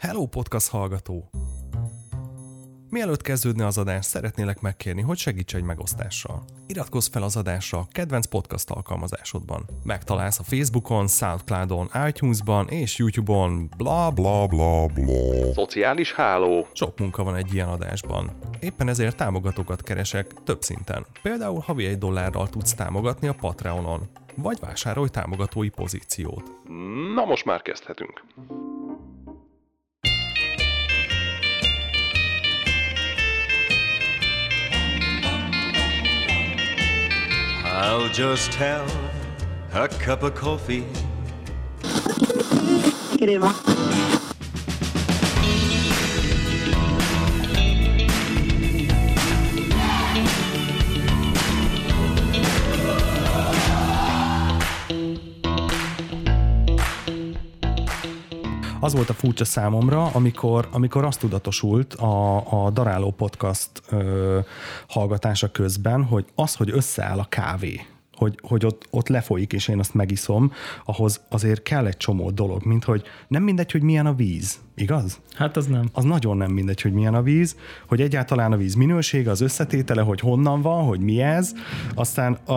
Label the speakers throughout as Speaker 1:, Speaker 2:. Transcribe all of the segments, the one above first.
Speaker 1: Hello podcast hallgató! Mielőtt kezdődne az adás, szeretnélek megkérni, hogy segíts egy megosztással. Iratkozz fel az adásra a kedvenc podcast alkalmazásodban. Megtalálsz a Facebookon, Soundcloudon, iTunes-ban és YouTube-on, bla bla bla bla. Szociális háló. Sok munka van egy ilyen adásban. Éppen ezért támogatókat keresek több szinten. Például havi egy dollárral tudsz támogatni a Patreonon, vagy vásárolj támogatói pozíciót. Na most már kezdhetünk.
Speaker 2: I'll just have a cup of coffee.
Speaker 1: Az volt a furcsa számomra, amikor, amikor azt tudatosult a, a Daráló podcast ö, hallgatása közben, hogy az, hogy összeáll a kávé, hogy, hogy ott, ott lefolyik, és én azt megiszom, ahhoz azért kell egy csomó dolog, mint hogy nem mindegy, hogy milyen a víz, igaz?
Speaker 3: Hát az nem.
Speaker 1: Az nagyon nem mindegy, hogy milyen a víz, hogy egyáltalán a víz minősége, az összetétele, hogy honnan van, hogy mi ez, aztán a,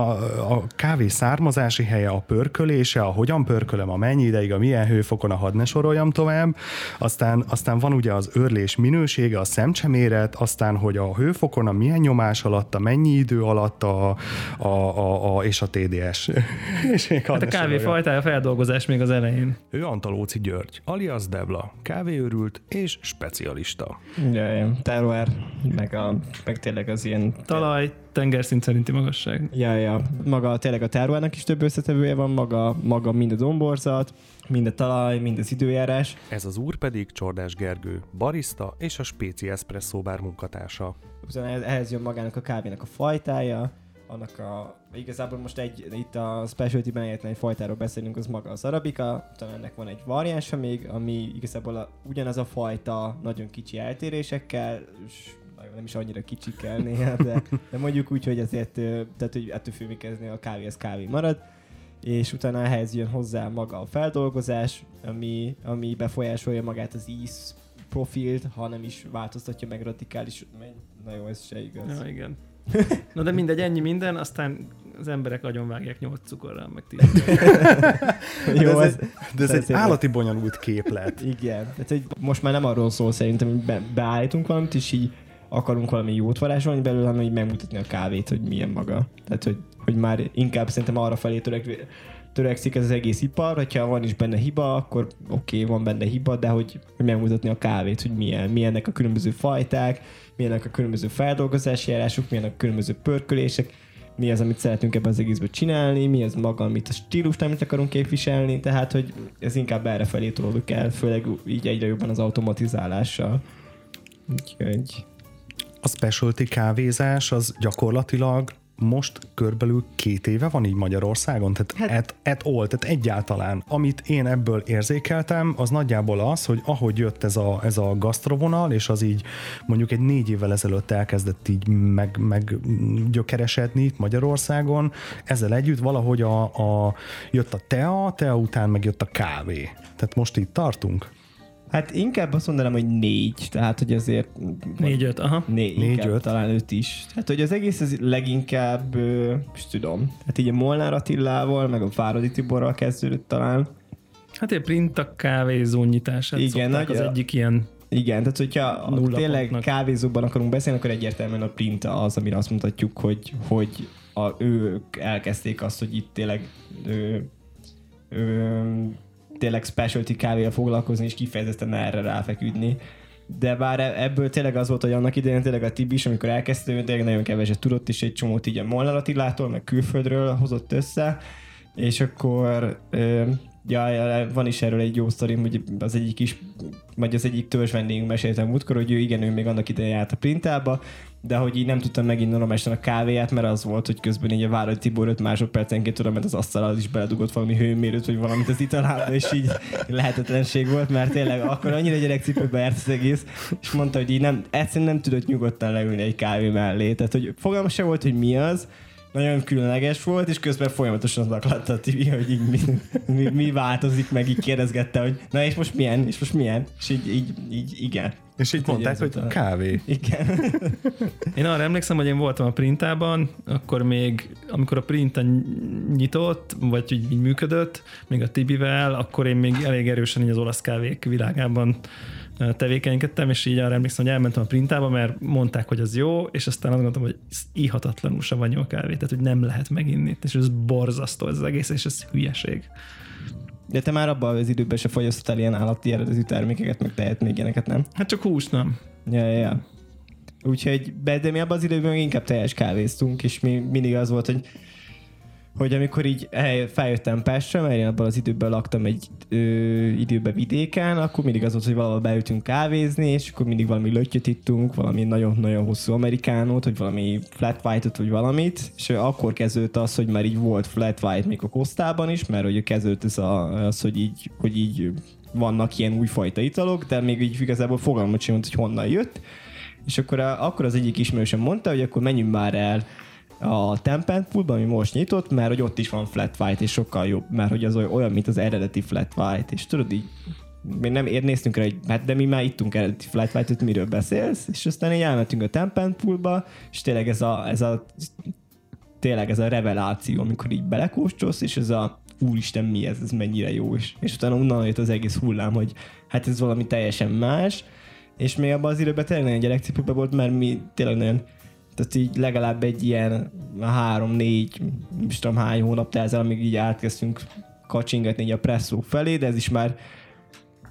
Speaker 1: a kávé származási helye, a pörkölése, a hogyan pörkölöm, a mennyi ideig, a milyen hőfokon, a hadd ne soroljam tovább, aztán, aztán van ugye az örlés minősége, a szemcseméret, aztán, hogy a hőfokon, a milyen nyomás alatt, a mennyi idő alatt, a, a, a, a és a TDS. és még
Speaker 3: Hát a kávé fajtája feldolgozás még az elején.
Speaker 1: Ő Antalóci György, alias Debla, kávéőrült és specialista.
Speaker 4: Ja, terroir, meg, a, meg tényleg az ilyen...
Speaker 3: Talaj, tengerszint szerinti magasság.
Speaker 4: Ja, ja. Maga tényleg a terroirnak is több összetevője van, maga, maga mind a domborzat, mind a talaj, mind az időjárás.
Speaker 1: Ez az úr pedig Csordás Gergő, barista és a Spéci Espresso bár munkatársa.
Speaker 4: Utána ehhez jön magának a kávénak a fajtája, annak a, igazából most egy, itt a specialty-ben egyetlen egy fajtáról beszélünk, az maga az arabika, utána ennek van egy variánsa még, ami igazából a, ugyanaz a fajta, nagyon kicsi eltérésekkel, és nem is annyira kicsikkel néha, de, de mondjuk úgy, hogy azért, tehát hogy ettől függőkezni a kávé, az kávé marad, és utána ehhez jön hozzá maga a feldolgozás, ami, ami befolyásolja magát az íz profilt, ha nem is változtatja meg radikális, na jó, ez se igaz.
Speaker 3: Ja, igen. Na de mindegy, ennyi minden, aztán az emberek agyon vágják 8 cukorral, meg 10
Speaker 4: Jó,
Speaker 1: de ez,
Speaker 4: ez,
Speaker 1: egy, de ez egy állati bonyolult képlet.
Speaker 4: Igen. Tehát, hogy most már nem arról szól szerintem, hogy be, beállítunk valamit, és így akarunk valami jót varázsolni belőle, hanem így megmutatni a kávét, hogy milyen maga. Tehát, hogy, hogy már inkább szerintem arra felé törek, törekszik ez az egész ipar, hogyha van is benne hiba, akkor oké, okay, van benne hiba, de hogy, hogy megmutatni a kávét, hogy milyen, milyennek a különböző fajták, milyennek a különböző feldolgozási járások, milyenek a különböző pörkölések, mi az, amit szeretünk ebben az egészben csinálni, mi az maga, amit a stílust, amit akarunk képviselni, tehát hogy ez inkább erre felé tolódik el, főleg így egyre jobban az automatizálással. Úgyhogy
Speaker 1: A specialty kávézás az gyakorlatilag most körbelül két éve van így Magyarországon, tehát hát, et, et all, tehát egyáltalán. Amit én ebből érzékeltem, az nagyjából az, hogy ahogy jött ez a, ez a gasztrovonal, és az így mondjuk egy négy évvel ezelőtt elkezdett így meg, meg gyökeresedni itt Magyarországon, ezzel együtt valahogy a, a, jött a tea, tea után meg jött a kávé. Tehát most itt tartunk?
Speaker 4: Hát inkább azt mondanám, hogy négy, tehát hogy azért...
Speaker 3: 4-5, aha.
Speaker 4: Négy,
Speaker 1: Négy,
Speaker 4: inkább,
Speaker 1: öt.
Speaker 4: talán öt is. Tehát, hogy az egész az leginkább, ö, tudom, hát így a Molnár Attilával, meg a Váradi Tiborral kezdődött talán.
Speaker 3: Hát egy printak kávézó nyitását
Speaker 4: Igen,
Speaker 3: szokták, az
Speaker 4: nagy-
Speaker 3: egyik ilyen
Speaker 4: Igen, tehát hogyha
Speaker 3: Nulla
Speaker 4: tényleg
Speaker 3: pontnak.
Speaker 4: kávézóban akarunk beszélni, akkor egyértelműen a Printa az, amire azt mutatjuk, hogy, hogy a, ők elkezdték azt, hogy itt tényleg ö, ö, tényleg specialty kávéval foglalkozni, és kifejezetten erre ráfeküdni. De bár e- ebből tényleg az volt, hogy annak idején tényleg a Tibi is, amikor elkezdte, tényleg nagyon keveset tudott, és egy csomót így a Molnár Attilától, meg külföldről hozott össze, és akkor ö, ja, van is erről egy jó sztorim, hogy az egyik is, vagy az egyik törzs vendégünk meséltem múltkor, hogy ő igen, ő még annak idején járt a printába, de hogy így nem tudtam megint normálisan a kávéját, mert az volt, hogy közben így a Váradi Tibor 5 másodpercenként oda ment az asztalal, is beledugott valami hőmérőt, vagy valamit az italába, és így lehetetlenség volt, mert tényleg akkor annyira gyerekcipőbe járt az egész, és mondta, hogy így nem, egyszerűen nem tudott nyugodtan leülni egy kávé mellé, tehát hogy fogalma se volt, hogy mi az, nagyon különleges volt, és közben folyamatosan zaklatta a Tibi, hogy így mi, mi, mi, változik, meg így kérdezgette, hogy na és most milyen, és most milyen, és így, így, így igen.
Speaker 1: És így mondták, hogy
Speaker 4: a-
Speaker 1: kávé.
Speaker 4: Igen.
Speaker 3: Én arra emlékszem, hogy én voltam a printában, akkor még, amikor a printa nyitott, vagy így, így működött, még a Tibivel, akkor én még elég erősen így az olasz kávék világában tevékenykedtem, és így arra emlékszem, hogy elmentem a printába, mert mondták, hogy az jó, és aztán azt gondoltam, hogy ihatatlanul savanyú a kávé, tehát hogy nem lehet meginni, és ez borzasztó ez az egész, és ez hülyeség.
Speaker 4: De te már abban az időben se fogyasztottál ilyen állati eredetű termékeket, meg tehet még ilyeneket, nem?
Speaker 3: Hát csak hús nem.
Speaker 4: Ja, ja, ja. Úgyhogy, de mi abban az időben inkább teljes kávéztunk, és mi mindig az volt, hogy hogy amikor így el- feljöttem Pestre, mert én abban az időben laktam egy időben vidéken, akkor mindig az volt, hogy valahol beültünk kávézni, és akkor mindig valami löttyöt ittunk, valami nagyon-nagyon hosszú amerikánót, vagy valami flat white-ot, vagy valamit, és akkor kezdődött az, hogy már így volt flat white még a kosztában is, mert hogy kezdődött ez a, az, hogy így, hogy így vannak ilyen újfajta italok, de még így igazából fogalmat sem hogy honnan jött. És akkor, a, akkor az egyik ismerősöm mondta, hogy akkor menjünk már el a Tempen. Poolba, ami most nyitott, mert hogy ott is van flat white, és sokkal jobb, mert hogy az oly- olyan, mint az eredeti flat white, és tudod így még nem ér, néztünk rá, hogy hát de mi már ittunk eredeti flat white-ot, miről beszélsz, és aztán így elmentünk a Tempen Poolba, és tényleg ez a, ez a tényleg ez a reveláció, amikor így belekóstolsz, és ez a úristen mi ez, ez mennyire jó, és, és utána onnan jött az egész hullám, hogy hát ez valami teljesen más, és még abban az időben tényleg nagyon gyerekcipőben volt, mert mi tényleg nagyon tehát így legalább egy ilyen három-négy, nem is tudom hány hónap telt el, amíg így átkezdtünk kacsingatni így a presszó felé, de ez is már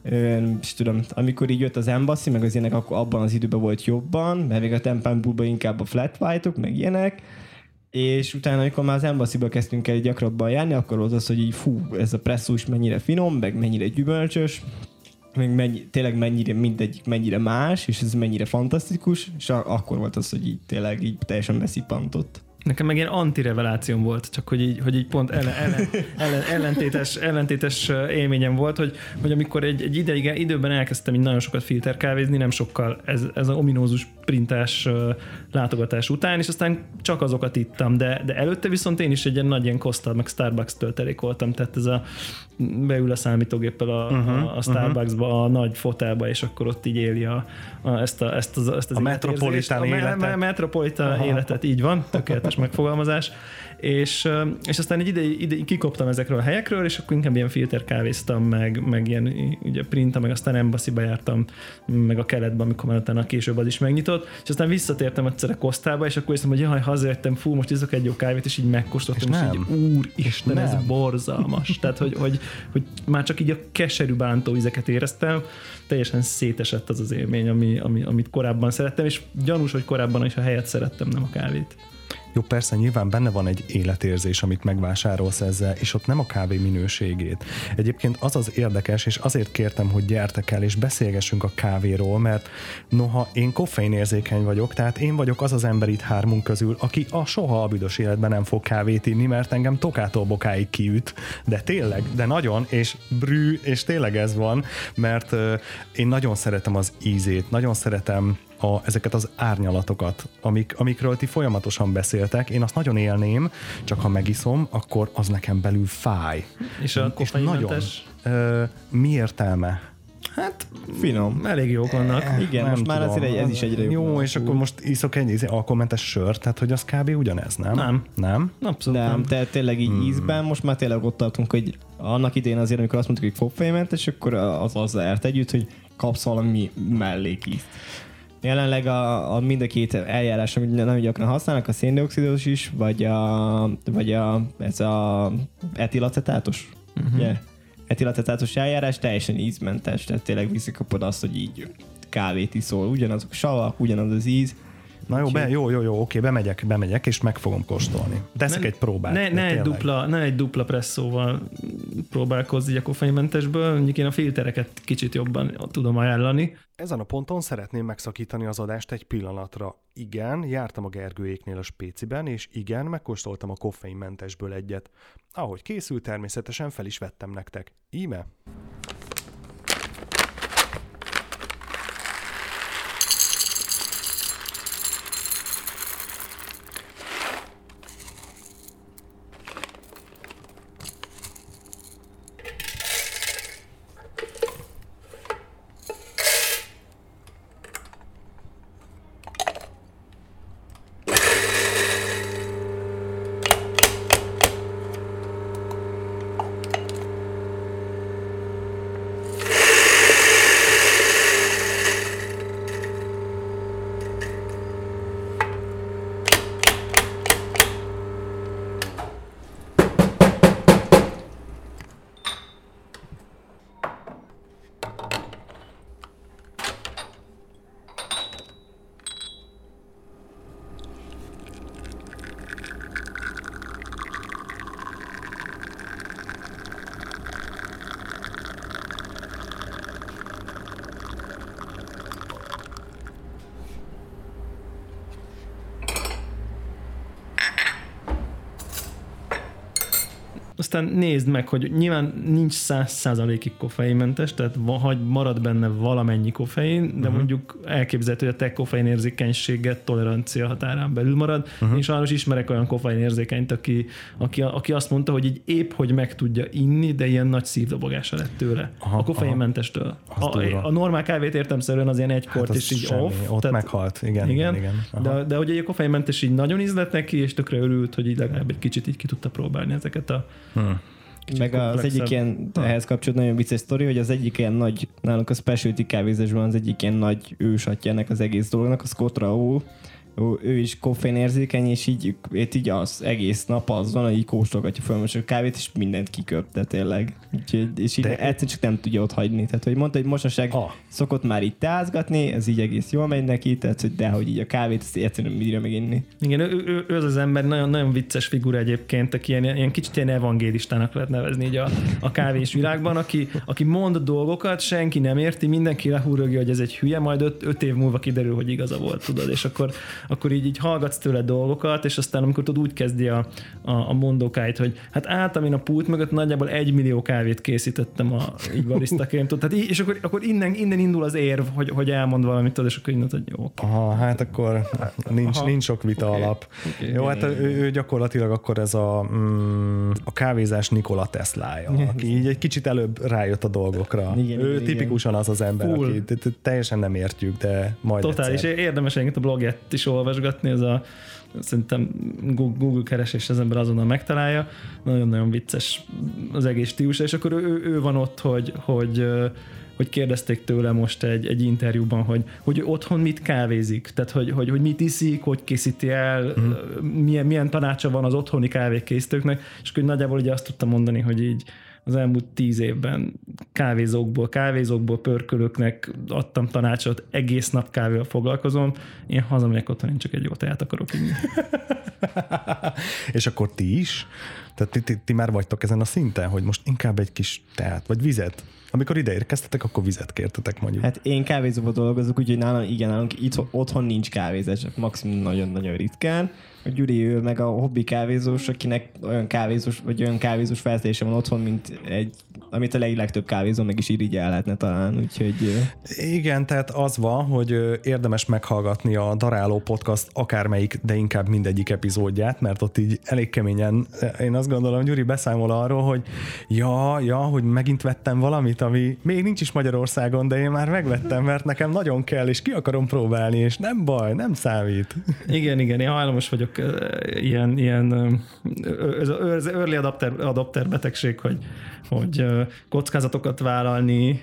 Speaker 4: nem is tudom, amikor így jött az Embassy, meg az ilyenek, akkor abban az időben volt jobban, mert még a Tempen inkább a flat white-ok, meg ilyenek, és utána, amikor már az embassy kezdtünk el gyakrabban járni, akkor volt az, hogy így fú, ez a presszós mennyire finom, meg mennyire gyümölcsös, meg mennyi, tényleg mennyire mindegyik mennyire más, és ez mennyire fantasztikus, és a, akkor volt az, hogy így tényleg így teljesen beszippantott.
Speaker 3: Nekem meg ilyen antirevelációm volt, csak hogy így, hogy így pont ellen, ellen, ellen, ellentétes, ellentétes élményem volt, hogy, hogy amikor egy, egy ideig, időben elkezdtem így nagyon sokat filterkávézni, nem sokkal ez, ez a ominózus printás látogatás után, és aztán csak azokat ittam, de, de előtte viszont én is egy ilyen nagy ilyen Costa, meg Starbucks töltelék voltam, tehát ez a beül a számítógéppel a,
Speaker 1: Mhm,
Speaker 3: uh-huh, a Starbucksba, a nagy fotelba, és akkor ott így éli a, a, ezt, a, ezt, az, ezt az
Speaker 1: A metropolitán
Speaker 3: a me-
Speaker 1: életet.
Speaker 3: me- metropolitán életet, így van, tökéletes megfogalmazás. És, és aztán egy ide, ide kikoptam ezekről a helyekről, és akkor inkább ilyen filter kávéztam, meg, meg ilyen ugye printa, meg aztán embassy jártam, meg a keletbe, amikor már utána később az is megnyitott, és aztán visszatértem egyszer a Kosztába, és akkor hiszem, hogy jaj, hazajöttem, fú, most iszok egy jó kávét, és így megkóstoltam,
Speaker 1: És
Speaker 3: és,
Speaker 1: nem.
Speaker 3: így úristen, ez
Speaker 1: nem.
Speaker 3: borzalmas. Tehát, hogy, hogy, hogy, már csak így a keserű bántó ízeket éreztem, teljesen szétesett az az élmény, ami, ami, amit korábban szerettem, és gyanús, hogy korábban is a helyet szerettem, nem a kávét.
Speaker 1: Jó, persze, nyilván benne van egy életérzés, amit megvásárolsz ezzel, és ott nem a kávé minőségét. Egyébként az az érdekes, és azért kértem, hogy gyertek el, és beszélgessünk a kávéról, mert noha én koffeinérzékeny vagyok, tehát én vagyok az az ember itt hármunk közül, aki a soha a büdös életben nem fog kávét inni, mert engem tokától bokáig kiüt, de tényleg, de nagyon, és brű, és tényleg ez van, mert ö, én nagyon szeretem az ízét, nagyon szeretem a, ezeket az árnyalatokat, amik, amikről ti folyamatosan beszéltek, én azt nagyon élném, csak ha megiszom, akkor az nekem belül fáj.
Speaker 3: És a
Speaker 1: És nagyon. Ö, mi értelme?
Speaker 3: Hát
Speaker 4: Finom.
Speaker 3: elég jók vannak.
Speaker 4: Igen, most már azért egy- ez is egyre jobb.
Speaker 1: Jó, és akkor most iszok egy izé, alkoholmentes sört, tehát hogy az kb. ugyanez, nem?
Speaker 3: Nem.
Speaker 1: Nem?
Speaker 3: Abszolút
Speaker 4: Nem,
Speaker 3: nem.
Speaker 4: de tényleg így hmm. ízben most már tényleg ott tartunk, hogy annak idén azért, amikor azt mondtuk, hogy koffeinmentes, akkor az az járt együtt, hogy kapsz valami mellékízt. Jelenleg a, a mind a két eljárás, amit nagyon gyakran használnak, a széndiokszidos is, vagy a, vagy a, ez a etilacetátos, uh-huh. ugye? Etilacetátos eljárás teljesen ízmentes, tehát tényleg visszakapod azt, hogy így kávét iszol, ugyanazok a savak, ugyanaz az íz,
Speaker 1: Na jó, be, jó, jó, jó, oké, bemegyek, bemegyek, és meg fogom kóstolni. Teszek egy próbát.
Speaker 3: Ne,
Speaker 1: de
Speaker 3: ne, egy dupla, ne egy dupla presszóval próbálkozz így a koffeinmentesből, mondjuk én a filtereket kicsit jobban tudom ajánlani.
Speaker 1: Ezen a ponton szeretném megszakítani az adást egy pillanatra. Igen, jártam a Gergőéknél a Spéciben, és igen, megkóstoltam a koffeinmentesből egyet. Ahogy készült, természetesen fel is vettem nektek. Íme?
Speaker 3: Aztán nézd meg, hogy nyilván nincs száz százalékig koffeinmentes, tehát hagy marad benne valamennyi koffein, de uh-huh. mondjuk elképzelhető, hogy a te koffein érzékenységet tolerancia határán belül marad. Uh-huh. Én sajnos ismerek olyan koffein érzékenyt, aki, aki, aki azt mondta, hogy így épp, hogy meg tudja inni, de ilyen nagy szívdobogása lett tőle.
Speaker 1: Aha,
Speaker 3: a koffeinmentestől.
Speaker 1: Az durva.
Speaker 3: A, a normál kávét értemszerűen az ilyen egy kort,
Speaker 1: az
Speaker 3: és így
Speaker 1: semmi,
Speaker 3: off.
Speaker 1: ott meghalt, igen, igen, igen. Aha.
Speaker 3: De, de hogy egy koffeinmentes így nagyon ízlett neki, és tökre örült, hogy így legalább egy kicsit így ki tudta próbálni ezeket a
Speaker 1: Hmm.
Speaker 4: Meg az egyik ilyen, ehhez kapcsolatban nagyon vicces sztori, hogy az egyik ilyen nagy, nálunk a specialty kávézásban az egyik ilyen nagy ősatja ennek az egész dolognak, a Scott Raoul, ő, ő is koffein érzékeny, és így, itt így az egész nap az van, hogy így kóstolgatja most a kávét, és mindent kiköp, de tényleg. Úgyhogy, és így
Speaker 1: De-
Speaker 4: de... egyszer csak nem tudja ott hagyni. Tehát, hogy mondta, hogy mostanság
Speaker 1: Ah.
Speaker 4: ah. szokott már így teázgatni, ez így egész jól megy neki, tehát, hogy de hogy így a kávét, ezt egyszerűen nem bírja meginni.
Speaker 3: Igen, ő, ő, ő az az ember nagyon, nagyon vicces figura egyébként, aki ilyen, ilyen kicsit ilyen evangélistának lehet nevezni így a, a kávés világban, aki, aki mond dolgokat, senki nem érti, mindenki lehúrogja, hogy ez egy hülye, majd öt, öt év múlva kiderül, hogy igaza volt, tudod, és akkor, akkor így, így hallgatsz tőle dolgokat, és aztán amikor tudod, úgy kezdi a, a, a mondókáit, hogy hát álltam én a pult mögött, nagyjából egy millió kávét készítettem a így barisztaként, tudod, tehát így, és akkor, akkor innen, innen indul az érv, hogy, hogy elmond valamit, tudod, és akkor innen, hogy jó.
Speaker 1: Aha, hát akkor nincs,
Speaker 3: Aha.
Speaker 1: nincs sok vita
Speaker 3: Oké.
Speaker 1: alap.
Speaker 3: Oké.
Speaker 1: Jó, hát ő, ő gyakorlatilag akkor ez a, mm, a kávézás Nikola Teslája, aki így egy kicsit előbb rájött a dolgokra.
Speaker 4: Igen,
Speaker 1: ő
Speaker 4: igen,
Speaker 1: tipikusan az az ember,
Speaker 3: Full.
Speaker 1: aki teljesen nem értjük, de majd
Speaker 3: Totális,
Speaker 1: egyszer.
Speaker 3: érdemes a blogját is olvasgatni, ez a szerintem Google, keresés az ember azonnal megtalálja, nagyon-nagyon vicces az egész stílus, és akkor ő, ő van ott, hogy, hogy hogy kérdezték tőle most egy, egy interjúban, hogy, hogy otthon mit kávézik, tehát hogy, hogy, hogy mit iszik, hogy készíti el, mm. milyen, milyen tanácsa van az otthoni kávékészítőknek, és akkor nagyjából ugye azt tudtam mondani, hogy így az elmúlt tíz évben kávézókból, kávézókból pörkölőknek adtam tanácsot, egész nap kávéval foglalkozom, én hazamegyek otthon, én csak egy jó teát akarok inni.
Speaker 1: És akkor ti is? Tehát ti, ti, ti már vagytok ezen a szinten, hogy most inkább egy kis teát, vagy vizet? Amikor ide érkeztetek, akkor vizet kértetek mondjuk.
Speaker 4: Hát én kávézóban dolgozok, úgyhogy nálam, igen, nálunk itt, otthon nincs kávézás, maximum nagyon-nagyon ritkán. A Gyuri ő meg a hobbi kávézós, akinek olyan kávézós, vagy olyan kávézós felszerelése van otthon, mint egy, amit a leg- legtöbb kávézó meg is irigyel lehetne talán, úgyhogy
Speaker 1: Igen, tehát az van, hogy érdemes meghallgatni a Daráló Podcast akármelyik, de inkább mindegyik epizódját, mert ott így elég keményen, én azt gondolom, Gyuri beszámol arról, hogy ja, ja, hogy megint vettem valamit, ami még nincs is Magyarországon, de én már megvettem, mert nekem nagyon kell, és ki akarom próbálni, és nem baj, nem számít.
Speaker 3: Igen, igen, én hajlamos vagyok ilyen, ilyen ez a- ez early adapter, adapter betegség, hogy, hogy kockázatokat vállalni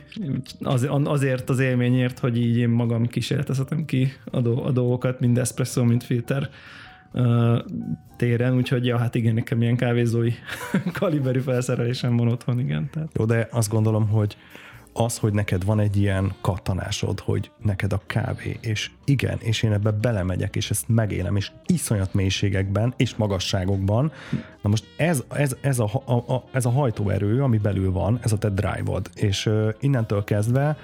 Speaker 3: az, azért az élményért, hogy így én magam kísérletezhetem ki a, do, a dolgokat, mind espresso, mind filter téren, úgyhogy ja, hát igen, nekem ilyen kávézói kaliberű felszerelésem van otthon, igen. Tehát.
Speaker 1: Jó, de azt gondolom, hogy az, hogy neked van egy ilyen kattanásod, hogy neked a kávé, és igen, és én ebbe belemegyek, és ezt megélem, és iszonyat mélységekben és magasságokban. Na most ez, ez, ez, a, a, a, ez a hajtóerő, ami belül van, ez a te drive-od, és uh, innentől kezdve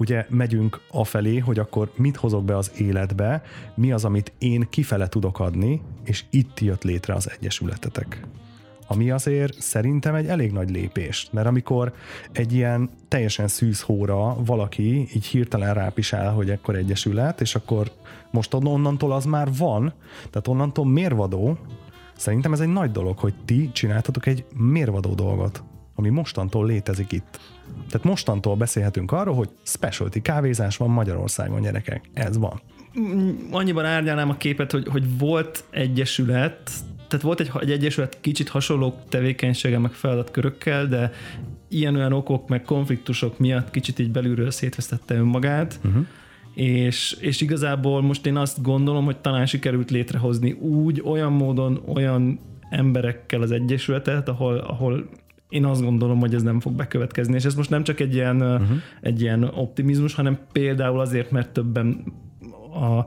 Speaker 1: ugye megyünk afelé, hogy akkor mit hozok be az életbe, mi az, amit én kifele tudok adni, és itt jött létre az egyesületetek ami azért szerintem egy elég nagy lépés, mert amikor egy ilyen teljesen szűzhóra valaki így hirtelen rápisál, hogy ekkor egyesület, és akkor most onnantól az már van, tehát onnantól mérvadó, szerintem ez egy nagy dolog, hogy ti csináltatok egy mérvadó dolgot, ami mostantól létezik itt. Tehát mostantól beszélhetünk arról, hogy specialty kávézás van Magyarországon, gyerekek. Ez van.
Speaker 3: annyiban árnyalnám a képet, hogy, hogy volt egyesület, tehát volt egy, egy egyesület kicsit hasonló tevékenysége, meg feladatkörökkel, de ilyen-olyan okok, meg konfliktusok miatt kicsit így belülről szétvesztette önmagát, uh-huh. és, és igazából most én azt gondolom, hogy talán sikerült létrehozni úgy, olyan módon, olyan emberekkel az egyesületet, ahol, ahol én azt gondolom, hogy ez nem fog bekövetkezni, és ez most nem csak egy ilyen, uh-huh. egy ilyen optimizmus, hanem például azért, mert többen a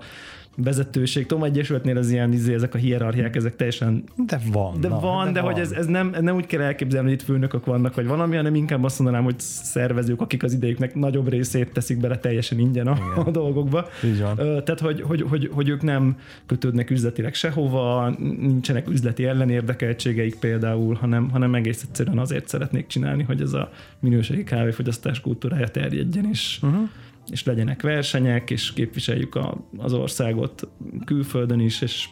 Speaker 3: vezetőség. Tom Egyesületnél az ilyen, izé, ezek a hierarchiák, ezek teljesen
Speaker 1: De van.
Speaker 3: de van, de, de hogy ez, ez nem, nem úgy kell elképzelni, hogy itt főnökök vannak, vagy valami, hanem inkább azt mondanám, hogy szervezők, akik az idejüknek nagyobb részét teszik bele teljesen ingyen a, a dolgokba.
Speaker 1: Így van.
Speaker 3: Tehát, hogy, hogy, hogy, hogy ők nem kötődnek üzletileg sehova, nincsenek üzleti ellenérdekeltségeik például, hanem, hanem egész egyszerűen azért szeretnék csinálni, hogy ez a minőségi kávéfogyasztás kultúrája terjedjen, és, uh-huh. És legyenek versenyek, és képviseljük a, az országot külföldön is, és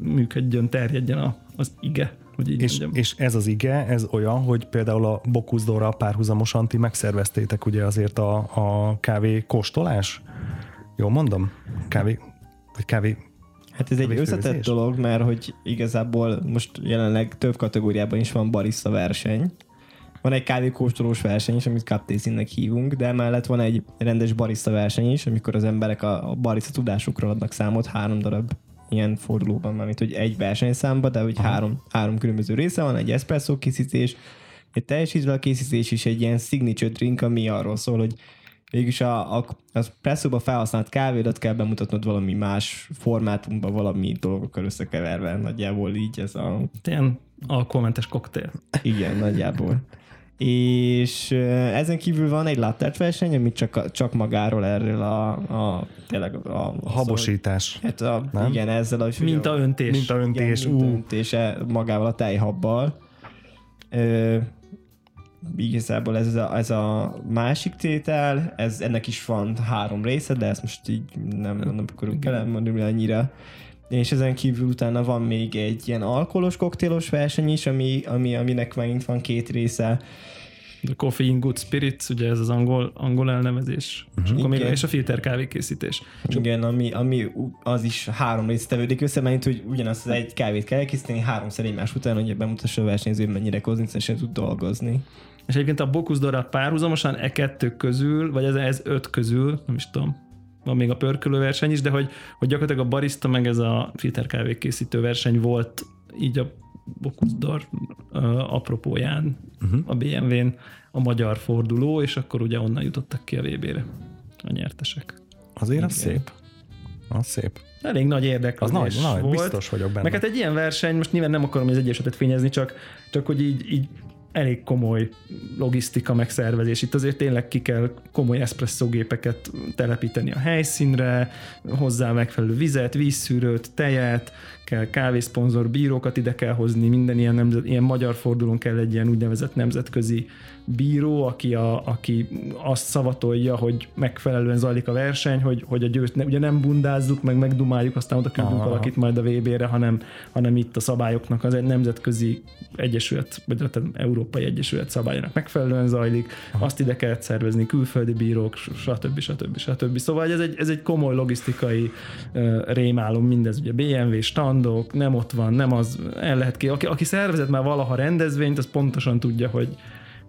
Speaker 3: működjön, terjedjen a, az ige, hogy így
Speaker 1: És,
Speaker 3: mondjam.
Speaker 1: és ez az ige, ez olyan, hogy például a Bokuszdorral párhuzamosan ti megszerveztétek ugye azért a, a kávé kóstolás? Jól mondom? Kávé, vagy kávé
Speaker 4: Hát ez egy összetett dolog, mert hogy igazából most jelenleg több kategóriában is van barista verseny. Van egy kávékóstolós verseny is, amit cup hívunk, de emellett van egy rendes barista verseny is, amikor az emberek a, a barista tudásukról adnak számot három darab ilyen fordulóban, mármint hogy egy versenyszámba, de hogy három, három különböző része van, egy espresso készítés, egy teljes ízvel készítés és egy ilyen signature drink, ami arról szól, hogy végülis a, a, az presszóba felhasznált kávédat kell bemutatnod valami más formátumban, valami dolgokkal összekeverve. Nagyjából így ez a...
Speaker 3: Ilyen alkoholmentes koktél.
Speaker 4: Igen, nagyjából. És ezen kívül van egy lattert verseny, ami csak, csak magáról erről a, a tényleg a, a
Speaker 1: habosítás.
Speaker 4: Hát a,
Speaker 1: Nem?
Speaker 4: igen, ezzel a...
Speaker 3: Mintaöntés.
Speaker 1: Mintaöntés,
Speaker 4: igen,
Speaker 1: ú,
Speaker 4: mintaöntése magával a tejhabbal. Ö, igazából ez a, ez a másik tétel, ez, ennek is van három része, de ezt most így nem, nem akarunk elmondani annyira. És ezen kívül utána van még egy ilyen alkoholos koktélos verseny is, ami, ami, aminek megint van két része.
Speaker 3: The Coffee in Good Spirits, ugye ez az angol, angol elnevezés. Uh-huh. És, akkor még, és a filter kávékészítés.
Speaker 4: Igen, ami, ami az is három részt tevődik össze, mert hogy ugyanazt az egy kávét kell elkészíteni háromszor egymás után, hogy bemutassa a versenyző, mennyire konzisztensen tud dolgozni.
Speaker 3: És egyébként a Bocuse párhuzamosan e kettő közül, vagy ez, ez öt közül, nem is tudom, van még a pörkölő verseny is, de hogy, hogy gyakorlatilag a barista meg ez a filter kávékészítő verseny volt így a Bocuse d'Or uh, apropóján uh-huh. a BMW-n a magyar forduló, és akkor ugye onnan jutottak ki a VB-re a nyertesek.
Speaker 1: Azért az
Speaker 4: Igen.
Speaker 1: szép. Az szép.
Speaker 3: Elég nagy
Speaker 1: Az
Speaker 3: érdeklődés
Speaker 1: nagy, nagy,
Speaker 3: volt.
Speaker 1: biztos vagyok benne.
Speaker 3: Meg hát egy ilyen verseny, most nyilván nem akarom az egyesetet fényezni, csak, csak hogy így, így elég komoly logisztika megszervezés. Itt azért tényleg ki kell komoly eszpresszógépeket telepíteni a helyszínre, hozzá megfelelő vizet, vízszűrőt, tejet, kell kávészponzor, bírókat ide kell hozni, minden ilyen, nemzet, ilyen magyar fordulón kell egy ilyen úgynevezett nemzetközi bíró, aki, a, aki azt szavatolja, hogy megfelelően zajlik a verseny, hogy, hogy a győzt, ne, ugye nem bundázzuk, meg megdumáljuk, aztán oda küldünk valakit majd a VB-re, hanem, hanem itt a szabályoknak az egy nemzetközi egyesület, vagy tehát Európai Egyesület szabályának megfelelően zajlik, Aha. azt ide kell szervezni, külföldi bírók, stb. stb. stb. Szóval ez egy, ez egy komoly logisztikai uh, rémálom mindez, ugye BMW standok, nem ott van, nem az, el lehet ki, aki, aki szervezett már valaha rendezvényt, az pontosan tudja, hogy,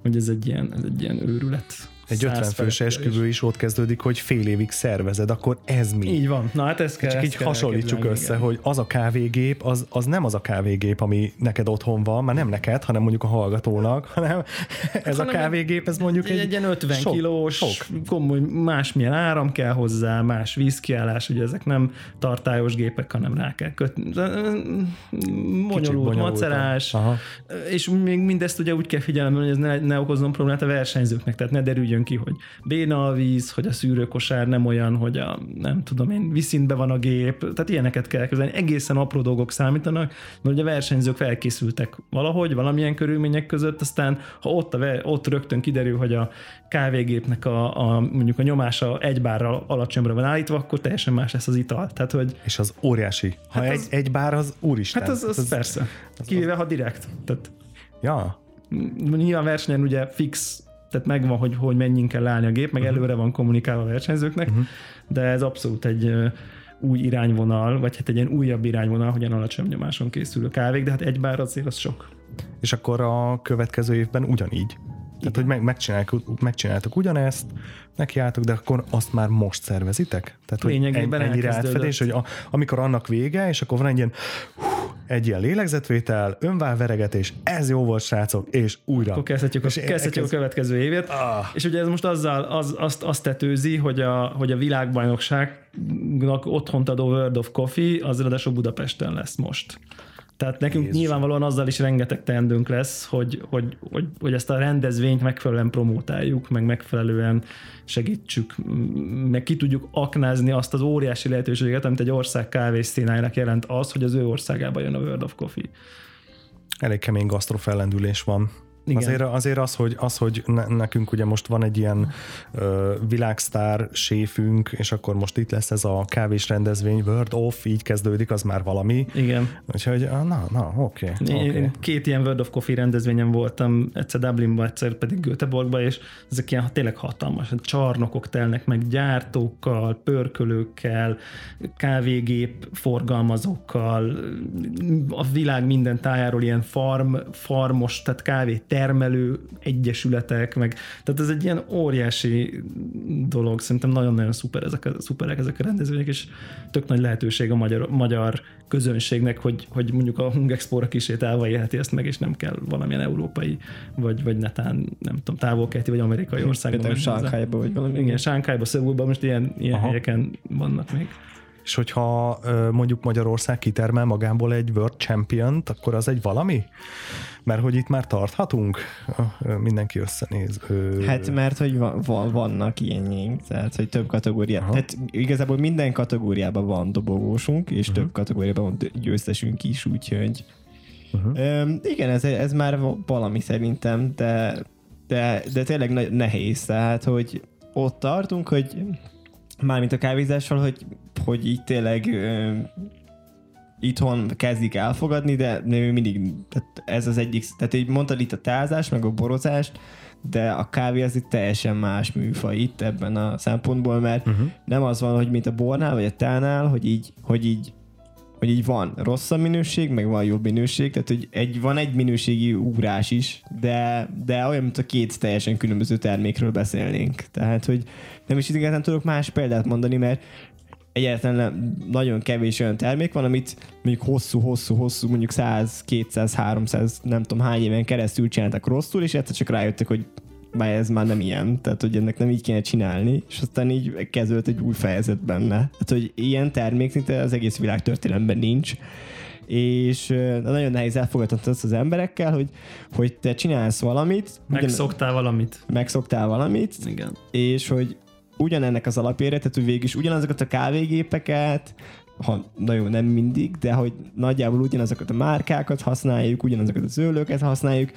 Speaker 3: hogy ez egy ilyen, ez egy ilyen őrület.
Speaker 1: Egy 50
Speaker 3: Száz
Speaker 1: fős esküvő is ott kezdődik, hogy fél évig szervezed, akkor ez mi?
Speaker 3: Így van. Na hát ezt kell,
Speaker 1: Csak így
Speaker 3: kell
Speaker 1: hasonlítsuk
Speaker 3: elképzelni,
Speaker 1: össze,
Speaker 3: igen.
Speaker 1: hogy az a kávégép, az, az nem az a kávégép, ami neked otthon van, már nem neked, hanem mondjuk a hallgatónak, hanem ez a
Speaker 3: Hanem
Speaker 1: kávégép, ez mondjuk
Speaker 3: egy, egy ilyen 50
Speaker 1: sok,
Speaker 3: kilós,
Speaker 1: Sok.
Speaker 3: komoly, másmilyen áram kell hozzá, más vízkiállás, ugye ezek nem tartályos gépek, hanem rá kell kötni. Bonyolult, macerás,
Speaker 1: Aha.
Speaker 3: és még mindezt ugye úgy kell figyelembe, hogy ez ne, ne okozzon problémát a versenyzőknek, tehát ne derüljön ki, hogy béna a víz, hogy a szűrőkosár nem olyan, hogy a, nem tudom én, viszintbe van a gép, tehát ilyeneket kell kezelni. Egészen apró dolgok számítanak, mert ugye a versenyzők felkészültek valahogy, valamilyen körülmények között, aztán ha ott, a, ott rögtön kiderül, hogy a kávégépnek a, a mondjuk a nyomása egy bárra alacsonyra van állítva, akkor teljesen más lesz az ital. Tehát, hogy
Speaker 1: És az óriási. Ha
Speaker 3: Hát
Speaker 1: egy,
Speaker 3: az-
Speaker 1: egy bár, az úristen.
Speaker 3: hát az, az, az persze. Kivéve, ha direkt. Tehát
Speaker 1: Ja,
Speaker 3: nyilván versenyen ugye fix, tehát megvan, hogy, hogy mennyien kell állni a gép, meg uh-huh. előre van kommunikálva a versenyzőknek, uh-huh. de ez abszolút egy új irányvonal, vagy hát egy ilyen újabb irányvonal, hogy ilyen alacsony nyomáson készülő kávék, de hát egy bár azért az sok.
Speaker 1: és akkor a következő évben ugyanígy. Tehát, hogy meg, megcsináltuk, megcsináltuk ugyanezt, nekiálltok, de akkor azt már most szervezitek? Tehát, hogy
Speaker 3: Lényegében
Speaker 1: en- ennyire átfedés, hogy a, amikor annak vége, és akkor van egy ilyen, hú, egy ilyen lélegzetvétel, önválveregetés, ez jó volt, srácok, és újra.
Speaker 3: Akkor kezdhetjük, a,
Speaker 1: És
Speaker 3: kezdhetjük a következő évét.
Speaker 1: Ah.
Speaker 3: És ugye ez most azzal, az, azt, azt tetőzi, hogy a, hogy a világbajnokság Facebooknak otthont adó World of Coffee, az ráadásul Budapesten lesz most. Tehát nekünk
Speaker 1: Jézus.
Speaker 3: nyilvánvalóan azzal is rengeteg teendőnk lesz, hogy, hogy, hogy, hogy ezt a rendezvényt megfelelően promótáljuk, meg megfelelően segítsük, meg ki tudjuk aknázni azt az óriási lehetőséget, amit egy ország kávészínájának jelent az, hogy az ő országába jön a World of Coffee.
Speaker 1: Elég kemény gasztrofellendülés van.
Speaker 3: Igen.
Speaker 1: Azért, azért az, hogy, az, hogy ne, nekünk ugye most van egy ilyen ö, világsztár séfünk, és akkor most itt lesz ez a kávés rendezvény, World of, így kezdődik, az már valami.
Speaker 3: Igen.
Speaker 1: Úgyhogy, ah, na, na, oké. Okay,
Speaker 3: okay. két ilyen World of Coffee rendezvényen voltam, egyszer Dublinban, egyszer pedig Göteborgban, és ezek ilyen tényleg hatalmas. Csarnokok telnek meg gyártókkal, pörkölőkkel, kávégép forgalmazókkal, a világ minden tájáról ilyen farm, farmos, tehát kávé termelő egyesületek, meg tehát ez egy ilyen óriási dolog, szerintem nagyon-nagyon szuper ezek a, szuperek ezek a rendezvények, és tök nagy lehetőség a magyar, magyar közönségnek, hogy, hogy mondjuk a Hungexpo-ra kisétálva élheti ezt meg, és nem kell valamilyen európai, vagy, vagy netán, nem tudom, távol-keleti, vagy amerikai országban.
Speaker 4: Például. Sánkhájba, vagy valami.
Speaker 3: Igen, Sánkhájba, Szöulban most ilyen, ilyen
Speaker 1: Aha.
Speaker 3: helyeken vannak még.
Speaker 1: És hogyha mondjuk Magyarország kitermel magából egy World champion akkor az egy valami? Mert hogy itt már tarthatunk? Mindenki összenéz.
Speaker 4: Hát mert hogy van, van, vannak ilyenjénk, tehát hogy több kategóriában. Tehát igazából minden kategóriában van dobogósunk, és uh-huh. több kategóriában van győztesünk is, úgyhogy uh-huh. Igen, ez, ez már va- valami szerintem, de, de, de tényleg nehéz, tehát hogy ott tartunk, hogy mármint a kávézással, hogy, hogy így tényleg ö, itthon kezdik elfogadni, de mindig tehát ez az egyik, tehát így mondtad itt a tázás, meg a borozást, de a kávé az itt teljesen más műfaj itt ebben a szempontból, mert uh-huh. nem az van, hogy mint a bornál vagy a tánál, hogy így, hogy így hogy így van rosszabb minőség, meg van jobb minőség, tehát hogy egy, van egy minőségi ugrás is, de, de olyan, mint a két teljesen különböző termékről beszélnénk. Tehát, hogy nem is igazán tudok más példát mondani, mert egyáltalán nagyon kevés olyan termék van, amit mondjuk hosszú-hosszú-hosszú, mondjuk 100, 200, 300, nem tudom hány éven keresztül csináltak rosszul, és egyszer csak rájöttek, hogy már ez már nem ilyen, tehát hogy ennek nem így kéne csinálni, és aztán így kezdődött egy új fejezet benne. Tehát, hogy ilyen termék szinte az egész világ történelemben nincs, és nagyon nehéz elfogadhatni azt az emberekkel, hogy, hogy te csinálsz valamit, ugyan-
Speaker 3: Megszoktál valamit.
Speaker 4: megszoktál valamit,
Speaker 3: Igen.
Speaker 4: és hogy ugyanennek az alapére, tehát hogy végig is ugyanazokat a kávégépeket, ha, na jó, nem mindig, de hogy nagyjából ugyanazokat a márkákat használjuk, ugyanazokat a zöldöket használjuk,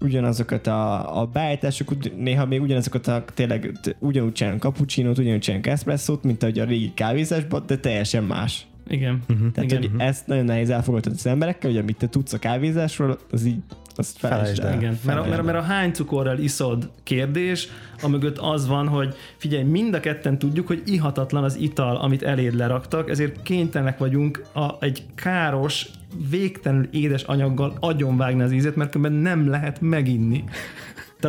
Speaker 4: ugyanazokat a, a beállításokat, néha még ugyanazokat a tényleg ugyanúgy csinálunk cappuccinót, ugyanúgy csinálunk espresszót, mint ahogy a régi kávézásban, de teljesen más.
Speaker 3: Igen.
Speaker 1: Mhm.
Speaker 4: Tehát,
Speaker 3: Igen.
Speaker 4: hogy ezt nagyon nehéz elfogadni az emberekkel, hogy amit te tudsz a kávézásról, az így, azt felejtsd
Speaker 1: Felejtsd el.
Speaker 3: Igen, mert, a- mert, a- mert a hány cukorral iszod kérdés, amögött az van, hogy figyelj, mind a ketten tudjuk, hogy ihatatlan az ital, amit eléd leraktak, ezért kénytelenek vagyunk a, egy káros, végtelenül édes anyaggal agyonvágni az ízét, mert különben nem lehet meginni.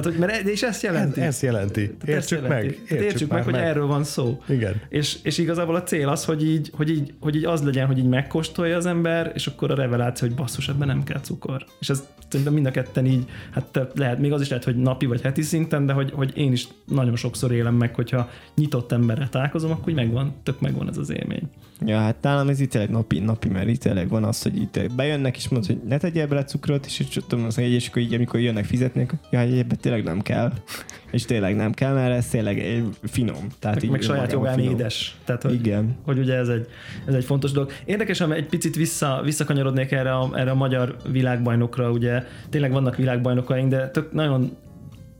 Speaker 3: Tehát, hogy, mert, és ezt
Speaker 1: ez,
Speaker 3: jelenti.
Speaker 1: ez jelenti.
Speaker 3: Ezt
Speaker 1: Értsük
Speaker 3: jelenti.
Speaker 1: meg. Értsük,
Speaker 3: értsük meg, hogy erről van szó.
Speaker 1: Igen.
Speaker 3: És, és igazából a cél az, hogy így, hogy, így, hogy így az legyen, hogy így megkóstolja az ember, és akkor a reveláció, hogy basszus, ebben nem kell cukor. És ez szerintem mind a ketten így, hát lehet, még az is lehet, hogy napi vagy heti szinten, de hogy, hogy én is nagyon sokszor élem meg, hogyha nyitott emberre találkozom, akkor így megvan, tök megvan ez az élmény.
Speaker 4: Ja, hát nálam ez itt tényleg napi, napi, mert itt tényleg van az, hogy itt bejönnek és mondod, hogy ne tegyél bele cukrot, és tudom, azt mondja, és akkor így, amikor jönnek fizetni, ja, ebben tényleg nem kell. És tényleg nem kell, mert ez tényleg finom. Tehát
Speaker 3: Meg, meg saját jogán
Speaker 4: finom.
Speaker 3: édes. Tehát, hogy,
Speaker 4: Igen.
Speaker 3: hogy ugye ez egy, ez egy fontos dolog. Érdekes, hogy egy picit vissza, visszakanyarodnék erre a, erre a magyar világbajnokra, ugye tényleg vannak világbajnokaink, de tök nagyon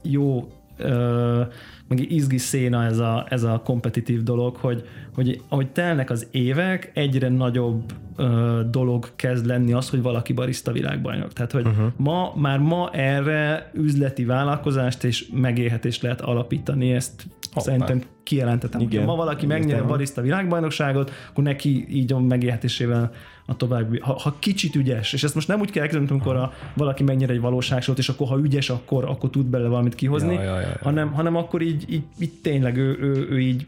Speaker 3: jó ö, meg izgi széna ez a, ez a kompetitív dolog, hogy, hogy ahogy telnek az évek, egyre nagyobb ö, dolog kezd lenni az, hogy valaki barista világbajnok. Tehát, hogy uh-huh. ma, már ma erre üzleti vállalkozást és megélhetést lehet alapítani, ezt
Speaker 1: Hoppá.
Speaker 3: szerintem kijelentetem.
Speaker 4: Igen.
Speaker 3: Ha ma valaki megnyeri a barista világbajnokságot, akkor neki így a megélhetésével a további, ha, ha kicsit ügyes, és ezt most nem úgy kell elképzelni, amikor a, valaki megnyer egy valóságsót, és akkor ha ügyes, akkor, akkor tud belőle valamit kihozni,
Speaker 1: Ja, ja, ja, ja.
Speaker 3: hanem, hanem akkor így, így, így tényleg ő, ő, ő így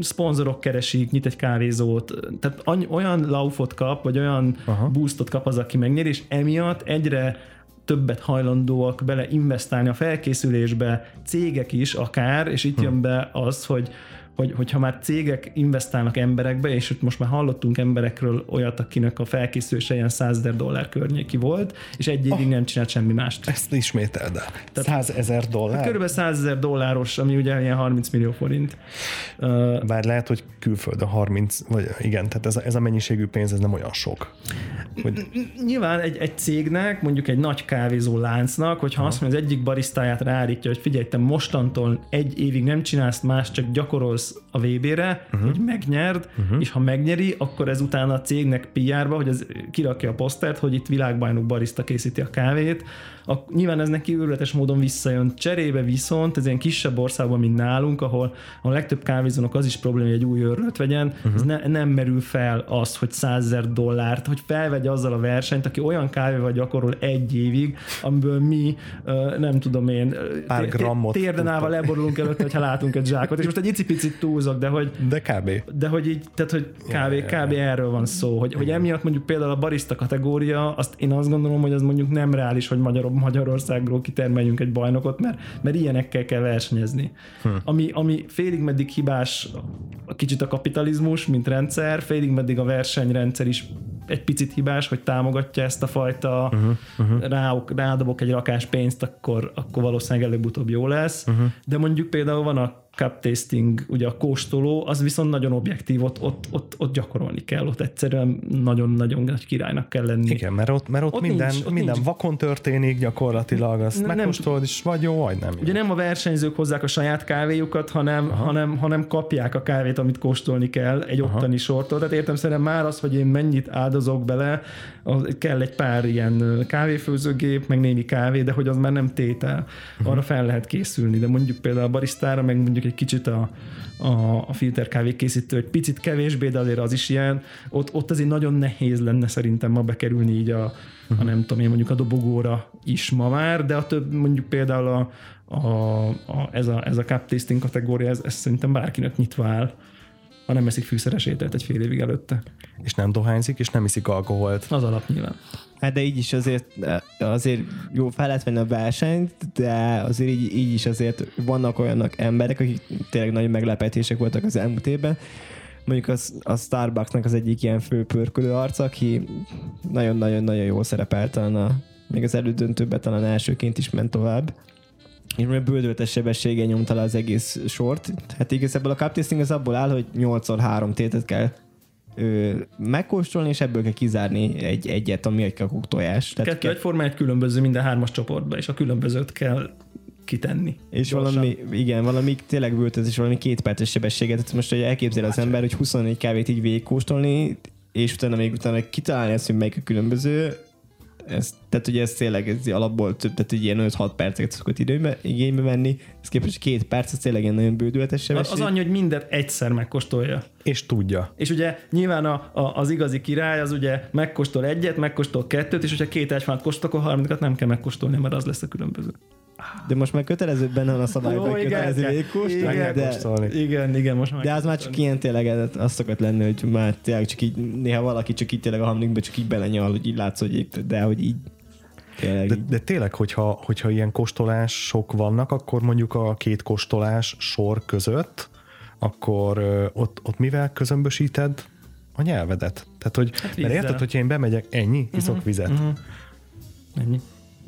Speaker 3: szponzorok keresik, nyit egy kávézót, tehát any, olyan laufot kap, vagy olyan.
Speaker 1: Aha.
Speaker 3: boostot kap az, aki megnyer, és emiatt egyre többet hajlandóak bele investálni a felkészülésbe, cégek is akár, és itt jön be az, hogy hogy, hogyha már cégek investálnak emberekbe, és ott most már hallottunk emberekről olyat, akinek a felkészülése ilyen 100 ezer dollár környéki volt, és egy évig nem csinált semmi mást.
Speaker 1: Ezt ismételd el. 100 ezer dollár?
Speaker 3: Körülbelül 100 ezer dolláros, ami ugye ilyen 30 millió forint.
Speaker 1: Bár lehet, hogy külföldön 30, vagy igen, tehát ez a, ez a mennyiségű pénz, ez nem olyan sok. Hogy,
Speaker 3: nyilván egy, egy cégnek, mondjuk egy nagy kávézó láncnak, hogyha azt mondja, az egyik barisztáját ráállítja, hogy figyelj, te mostantól egy évig nem csinálsz más, csak gyakorolsz a VB-re, uh-huh. hogy megnyerd, uh-huh. és ha megnyeri, akkor ez utána a cégnek PR-ba, hogy ez kirakja a posztert, hogy itt világbajnok barista készíti a kávét, a, nyilván ez neki őrületes módon visszajön. Cserébe viszont ez ilyen kisebb országban, mint nálunk, ahol a legtöbb kávézónak az is probléma, hogy egy új őrület vegyen, uh-huh. ez ne, nem merül fel az, hogy 100 ezer dollárt, hogy felvegye azzal a versenyt, aki olyan kávéval gyakorol egy évig, amiből mi, nem tudom én,
Speaker 1: Pár grammot
Speaker 3: térden állva leborulunk előtte, hogyha látunk egy zsákot. És most egy icipicit túlzok, de hogy...
Speaker 1: De kb.
Speaker 3: De hogy így, tehát hogy kb, kb erről van szó, hogy, hogy emiatt mondjuk például a barista kategória, azt én azt gondolom, hogy az mondjuk nem reális, hogy magyarok Magyarországról kitermeljünk egy bajnokot, mert, mert ilyenekkel kell versenyezni. Hm. Ami, ami félig meddig hibás kicsit a kapitalizmus, mint rendszer, félig meddig a versenyrendszer is egy picit hibás, hogy támogatja ezt a fajta uh-huh, uh-huh. Rá, rádobok egy rakás pénzt, akkor, akkor valószínűleg előbb-utóbb jó lesz. Uh-huh. De mondjuk például van a cup tasting, ugye a kóstoló, az viszont nagyon objektív, ott, ott, ott, ott gyakorolni kell, ott egyszerűen nagyon-nagyon nagy királynak kell lenni.
Speaker 1: Igen, mert ott, mert ott, ott minden, nincs, ott minden nincs. vakon történik gyakorlatilag, azt nem, megkóstolod, és vagy jó, vagy nem.
Speaker 3: Ugye nem a versenyzők hozzák a saját kávéjukat, hanem, hanem, hanem kapják a kávét, amit kóstolni kell egy Aha. ottani sortól. Tehát értem szerintem már az, hogy én mennyit áldozok bele, kell egy pár ilyen kávéfőzőgép, meg némi kávé, de hogy az már nem tétel. Arra fel lehet készülni, de mondjuk például a barisztára, meg mondjuk egy kicsit a, a, a filter kávé készítő egy picit kevésbé, de azért az is ilyen. Ott, ott azért nagyon nehéz lenne szerintem ma bekerülni így a, a nem tudom én mondjuk a dobogóra is ma már, de a több mondjuk például a, a, a, ez, a, ez a cup tasting kategória, ez, ez szerintem bárkinek nyitva áll ha nem eszik fűszeres ételt egy fél évig előtte.
Speaker 1: És nem dohányzik, és nem iszik alkoholt.
Speaker 3: Az alap nyilván.
Speaker 4: Hát de így is azért, azért jó fel lehet venni a versenyt, de azért így, így is azért vannak olyanok emberek, akik tényleg nagy meglepetések voltak az elmúlt évben. Mondjuk az, a Starbucksnak az egyik ilyen fő pörkölő arc, aki nagyon-nagyon-nagyon jól szerepelt, talán a, még az elődöntőben talán elsőként is ment tovább és mert bődöltes sebességgel nyomta le az egész sort. Hát igazából a cup tasting az abból áll, hogy 8x3 tétet kell ö, megkóstolni, és ebből kell kizárni egy egyet, ami egy kakuk tojás.
Speaker 3: Tehát Kettő egyforma egy különböző minden hármas csoportba, és a különbözőt kell kitenni.
Speaker 4: És gyorsan. valami, igen, valami tényleg bőltöz, és valami két perces sebességet. Tehát most, hogy elképzel az ember, hogy 24 kávét így végigkóstolni, és utána még utána kitalálni azt, hogy melyik a különböző, ez, tehát ugye ez tényleg ez alapból több, tehát ugye ilyen 5-6 perceket szokott időbe, igénybe venni, ez képest két perc, ez tényleg ilyen nagyon bődületes sebesség.
Speaker 3: Az annyi, hogy mindent egyszer megkóstolja.
Speaker 1: És tudja.
Speaker 3: És ugye nyilván a, a, az igazi király az ugye megkóstol egyet, megkóstol kettőt, és hogyha két egyfát kóstol, akkor harmadikat nem kell megkóstolni, mert az lesz a különböző.
Speaker 4: De most már kötelező benne van a szabályban, hogy kötelező végigkóstolni.
Speaker 3: Igen, de, igen, igen, most már
Speaker 4: De az már csak ilyen tényleg, az szokott lenni, hogy már tényleg csak így, néha valaki csak így tényleg a hamlikba csak így belenyal, hogy így látsz, hogy így, de hogy így
Speaker 1: de, de tényleg, hogyha, hogyha ilyen kóstolások vannak, akkor mondjuk a két kóstolás sor között, akkor ott, ott mivel közömbösíted a nyelvedet? Tehát, hogy, hát mert érted, hogyha én bemegyek, ennyi, iszok uh-huh, vizet. Uh-huh.
Speaker 3: Ennyi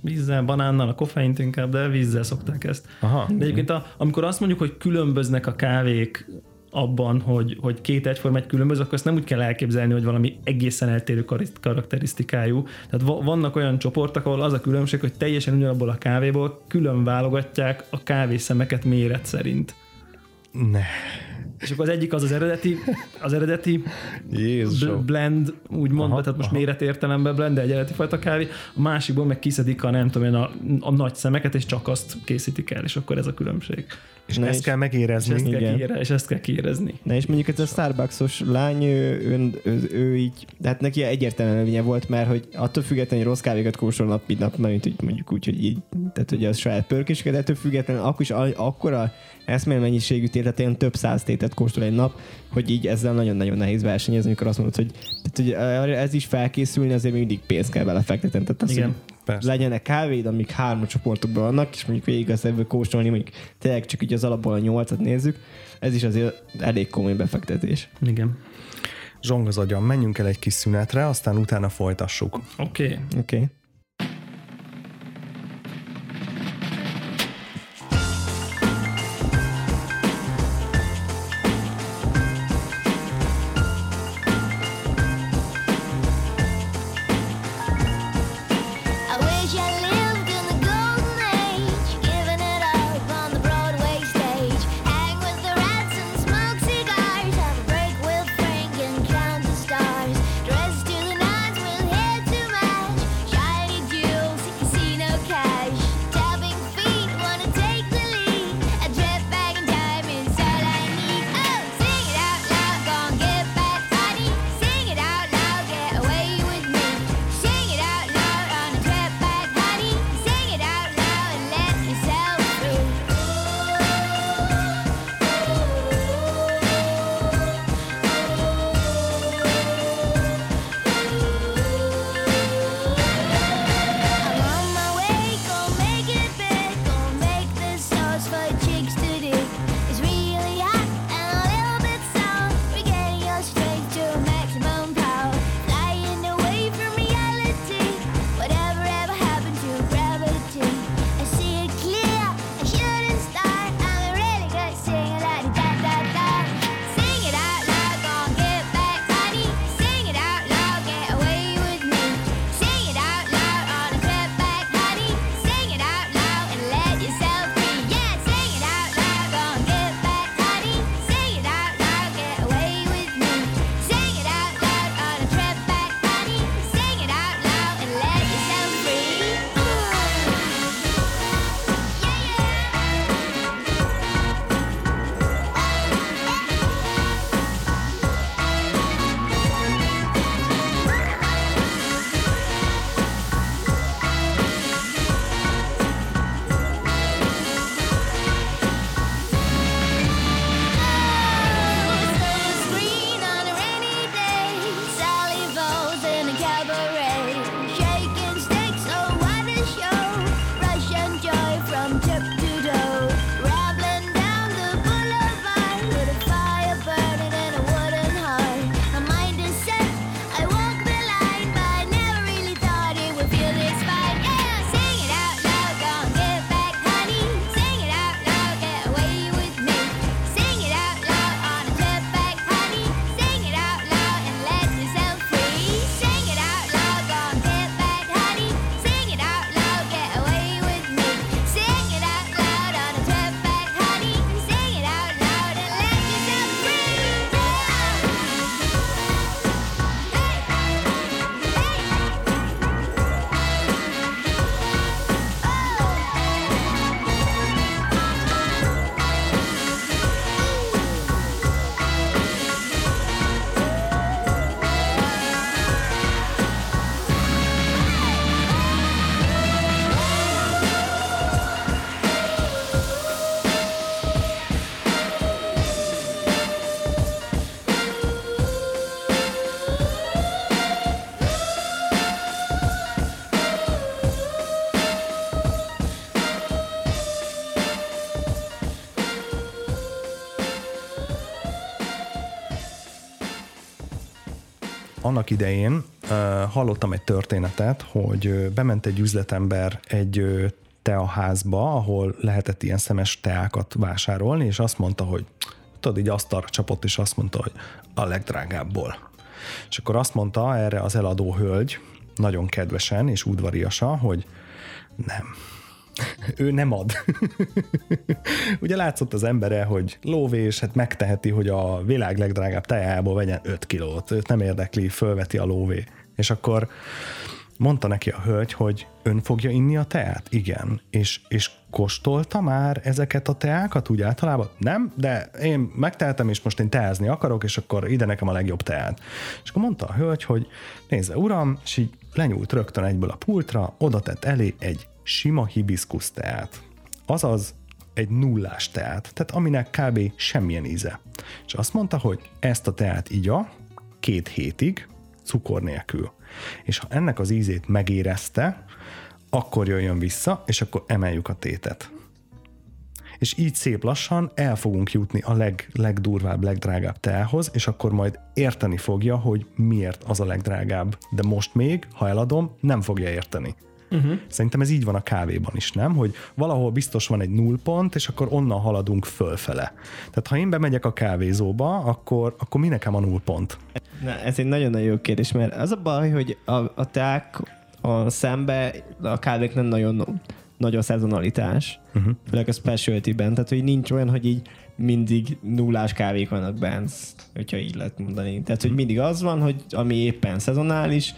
Speaker 3: vízzel, banánnal, a koffeint inkább, de vízzel szokták ezt. Aha. De egyébként a, amikor azt mondjuk, hogy különböznek a kávék abban, hogy, hogy két egyforma egy különböző, akkor ezt nem úgy kell elképzelni, hogy valami egészen eltérő karakterisztikájú. Tehát vannak olyan csoportok, ahol az a különbség, hogy teljesen ugyanabból a kávéból külön válogatják a kávészemeket méret szerint.
Speaker 1: Ne.
Speaker 3: És akkor az egyik az az eredeti, az eredeti
Speaker 1: Jézus.
Speaker 3: blend, úgy mondva, tehát most méret értelemben blend, de egy eredeti fajta kávé, a másikból meg kiszedik a nem tudom én, a, a nagy szemeket, és csak azt készítik el, és akkor ez a különbség.
Speaker 1: És Na ezt és, kell megérezni.
Speaker 3: És ezt, kell kiére, és ezt kell kiérezni.
Speaker 4: Na és mondjuk ez a Starbucksos lány, ő, ő, ő, ő így, de hát neki egyértelműen előnye volt, mert hogy attól függetlenül, hogy rossz kávékat kóstol nap, mint nap, mert úgy, mondjuk úgy, hogy így, tehát hogy az saját pörkéseket, ettől függetlenül akkor is akkora eszmény mennyiségű tétet, ilyen több száz tétet
Speaker 5: keveset kóstol egy nap, hogy így ezzel nagyon-nagyon nehéz versenyezni, amikor azt mondod, hogy, tehát, hogy ez is felkészülni, azért mindig pénzt kell vele fektetni. Tehát az,
Speaker 3: Igen.
Speaker 5: hogy
Speaker 1: Persze.
Speaker 5: legyenek kávéd, amik három csoportokban vannak, és mondjuk végig az ebből kóstolni, mondjuk tényleg csak így az alapból a nyolcat nézzük, ez is azért elég komoly befektetés.
Speaker 3: Igen.
Speaker 1: Zsong az agyam, menjünk el egy kis szünetre, aztán utána folytassuk.
Speaker 3: Oké. Okay.
Speaker 5: Oké. Okay.
Speaker 1: Annak idején hallottam egy történetet, hogy bement egy üzletember egy teaházba, ahol lehetett ilyen szemes teákat vásárolni, és azt mondta, hogy tudod, így asztalra csapott, és azt mondta, hogy a legdrágábbból. És akkor azt mondta erre az eladó hölgy, nagyon kedvesen és udvariasan, hogy nem, ő nem ad. Ugye látszott az embere, hogy lóvés, hát megteheti, hogy a világ legdrágább tejából vegyen 5 kilót. Őt nem érdekli, fölveti a lóvé. És akkor mondta neki a hölgy, hogy ön fogja inni a teát? Igen. És, és kóstolta már ezeket a teákat úgy általában? Nem, de én megtehetem, és most én teázni akarok, és akkor ide nekem a legjobb teát. És akkor mondta a hölgy, hogy nézze, uram, és így lenyúlt rögtön egyből a pultra, oda tett elé egy sima hibiszkusz teát. Azaz egy nullás teát, tehát aminek kb. semmilyen íze. És azt mondta, hogy ezt a teát igya két hétig, cukor nélkül. És ha ennek az ízét megérezte, akkor jöjjön vissza, és akkor emeljük a tétet. És így szép lassan el fogunk jutni a leg, legdurvább, legdrágább teához, és akkor majd érteni fogja, hogy miért az a legdrágább. De most még, ha eladom, nem fogja érteni. Uh-huh. Szerintem ez így van a kávéban is, nem? Hogy valahol biztos van egy nullpont, és akkor onnan haladunk fölfele. Tehát ha én bemegyek a kávézóba, akkor, akkor mi nekem a nullpont?
Speaker 4: Na, ez egy nagyon-nagyon jó kérdés, mert az a baj, hogy a, a teák a szembe, a kávék nem nagyon nagy a szezonalitás, uh-huh. főleg a specialty-ben, tehát hogy nincs olyan, hogy így mindig nullás kávék vannak bent, hogyha így lehet mondani. Tehát, hogy mindig az van, hogy ami éppen szezonális,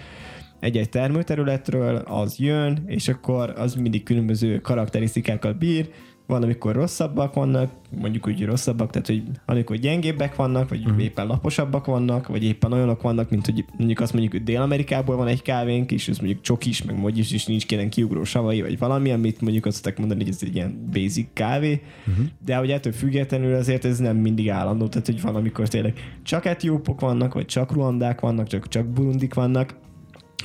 Speaker 4: egy-egy termőterületről az jön, és akkor az mindig különböző karakterisztikákkal bír, van, amikor rosszabbak vannak, mondjuk úgy rosszabbak, tehát hogy amikor gyengébbek vannak, vagy uh-huh. éppen laposabbak vannak, vagy éppen olyanok vannak, mint hogy mondjuk azt mondjuk, hogy Dél-Amerikából van egy kávénk, és ez mondjuk csokis, meg mogyis, és nincs kérem kiugró savai, vagy valami, amit mondjuk azt szokták mondani, hogy ez egy ilyen basic kávé, uh-huh. de hogy ettől függetlenül azért ez nem mindig állandó, tehát hogy van, amikor tényleg csak etiópok vannak, vagy csak ruandák vannak, csak, csak burundik vannak,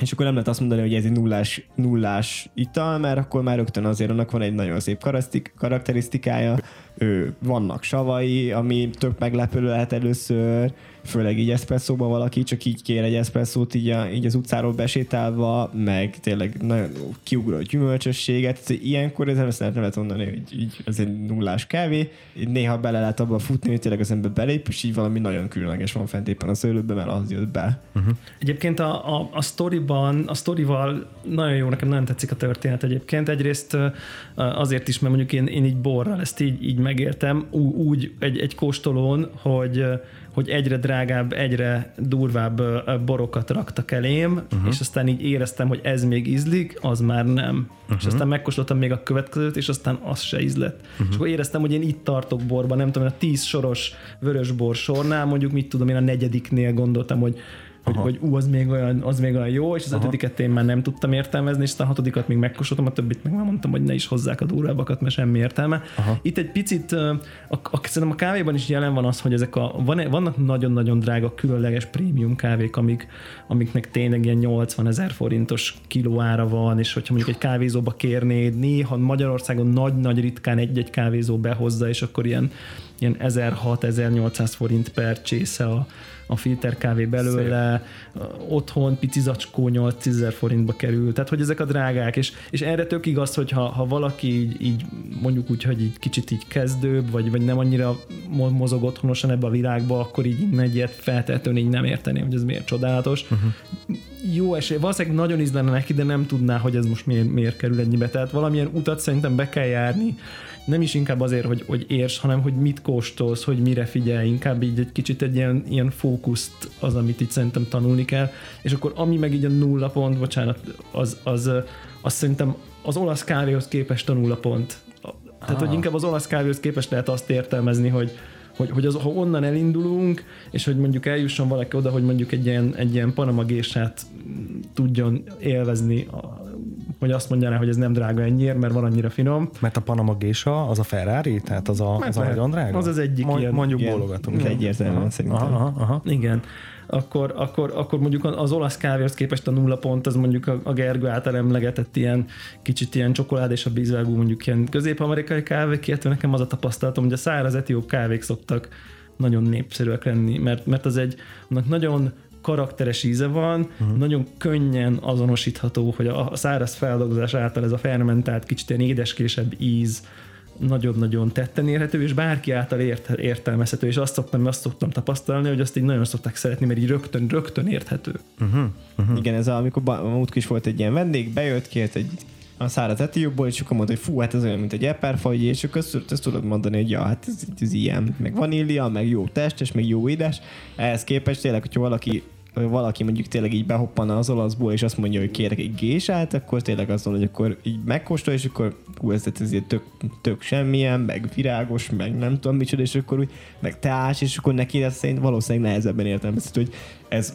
Speaker 4: és akkor nem lehet azt mondani, hogy ez egy nullás, nullás ital, mert akkor már rögtön azért annak van egy nagyon szép karakterisztikája, ő, vannak savai, ami tök meglepő lehet először, főleg így eszpresszóban valaki csak így kér egy eszpresszót így, a, így az utcáról besétálva, meg tényleg nagyon kiugró gyümölcsösséget. Ilyenkor ez nem nem lehet mondani, hogy így ez egy nullás kávé. Néha bele lehet abba futni, hogy tényleg az ember belép, és így valami nagyon különleges van fent éppen a szőlőben, mert az jött be.
Speaker 3: Egyébként a, a, a sztoriban, a sztorival nagyon jó, nekem nagyon tetszik a történet egyébként. Egyrészt azért is, mert mondjuk én, én így borral ezt így, így megértem, ú- úgy egy, egy kóstolón, hogy hogy egyre drágább, egyre durvább borokat raktak elém, uh-huh. és aztán így éreztem, hogy ez még ízlik, az már nem. Uh-huh. És aztán megkóstoltam még a következőt, és aztán az se ízlett. Uh-huh. És akkor éreztem, hogy én itt tartok borban, nem tudom, a tíz soros vörösbor sornál, mondjuk mit tudom, én a negyediknél gondoltam, hogy hogy, hogy ú, az még, olyan, az még olyan jó, és az Aha. ötödiket én már nem tudtam értelmezni, és a hatodikat még megkóstoltam, a többit meg már mondtam, hogy ne is hozzák a durvábbakat, mert semmi értelme. Aha. Itt egy picit, a, a, szerintem a kávéban is jelen van az, hogy ezek a, van, vannak nagyon-nagyon drága, különleges prémium kávék, amik, amiknek tényleg ilyen 80 ezer forintos kilóára van, és hogyha mondjuk egy kávézóba kérnéd, néha Magyarországon nagy-nagy ritkán egy-egy kávézó behozza, és akkor ilyen, ilyen 1600-1800 forint per csésze a, a filter kávé belőle, Szép. otthon pici zacskó 8000 forintba kerül, tehát hogy ezek a drágák, és, és erre tök igaz, hogy ha, ha valaki így, így mondjuk úgy, hogy így kicsit így kezdőbb, vagy, vagy nem annyira mo- mozog otthonosan ebbe a világba, akkor így innen egy ilyet feltétlenül így nem érteném, hogy ez miért csodálatos. Uh-huh. Jó esély, valószínűleg nagyon ízlene neki, de nem tudná, hogy ez most miért, miért kerül ennyibe. Tehát valamilyen utat szerintem be kell járni, nem is inkább azért, hogy, hogy érts, hanem hogy mit kóstolsz, hogy mire figyelj, inkább így egy kicsit egy ilyen, ilyen fókuszt az, amit itt szerintem tanulni kell, és akkor ami meg így a nulla pont, bocsánat, az, az, az szerintem az olasz kávéhoz képest a nulla pont. Tehát, hogy inkább az olasz kávéhoz képest lehet azt értelmezni, hogy, hogy, hogy az, ha onnan elindulunk, és hogy mondjuk eljusson valaki oda, hogy mondjuk egy ilyen, egy ilyen Panama gésát tudjon élvezni, hogy azt mondja rá, hogy ez nem drága ennyiért, mert van annyira finom.
Speaker 1: Mert a Panama Gésa az a Ferrari, tehát az a, az a nagyon drága?
Speaker 3: Az az egyik
Speaker 1: Mond-
Speaker 3: ilyen-
Speaker 1: Mondjuk
Speaker 4: Igen,
Speaker 1: bólogatunk.
Speaker 4: ez egyértelműen szerintem.
Speaker 1: Aha, aha, aha.
Speaker 3: Igen. Akkor, akkor, akkor mondjuk az olasz kávéhoz képest a nulla pont, az mondjuk a, a Gergő által emlegetett ilyen kicsit ilyen csokolád és a bízvágú mondjuk ilyen közép-amerikai kávék, illetve nekem az a tapasztalatom, hogy a száraz etióp kávék szoktak nagyon népszerűek lenni, mert, mert az egy, annak nagyon karakteres íze van, uh-huh. nagyon könnyen azonosítható, hogy a, száraz feldolgozás által ez a fermentált, kicsit ilyen édeskésebb íz nagyon-nagyon tetten érhető, és bárki által ért, értelmezhető, és azt szoktam, azt szoktam tapasztalni, hogy azt így nagyon szokták szeretni, mert így rögtön, rögtön érthető.
Speaker 4: Uh-huh. Igen, ez a, amikor múltkor is volt egy ilyen vendég, bejött, kért egy a száraz etiópból, és akkor mondta, hogy fú, hát ez olyan, mint egy eperfagy, és akkor ezt, ezt tudod mondani, hogy ja, hát ez, ez ilyen, meg vanília, meg jó testes, meg jó édes. Ehhez képest tényleg, hogyha valaki valaki mondjuk tényleg így behoppanna az olaszból, és azt mondja, hogy kérek egy gésát, akkor tényleg azt mondja, hogy akkor így megkóstol, és akkor hú, ez, ez ilyen tök, tök semmilyen, meg virágos, meg nem tudom micsoda, és akkor úgy, meg teás, és akkor neki ez szerint valószínűleg nehezebben értelmezhető, hogy ez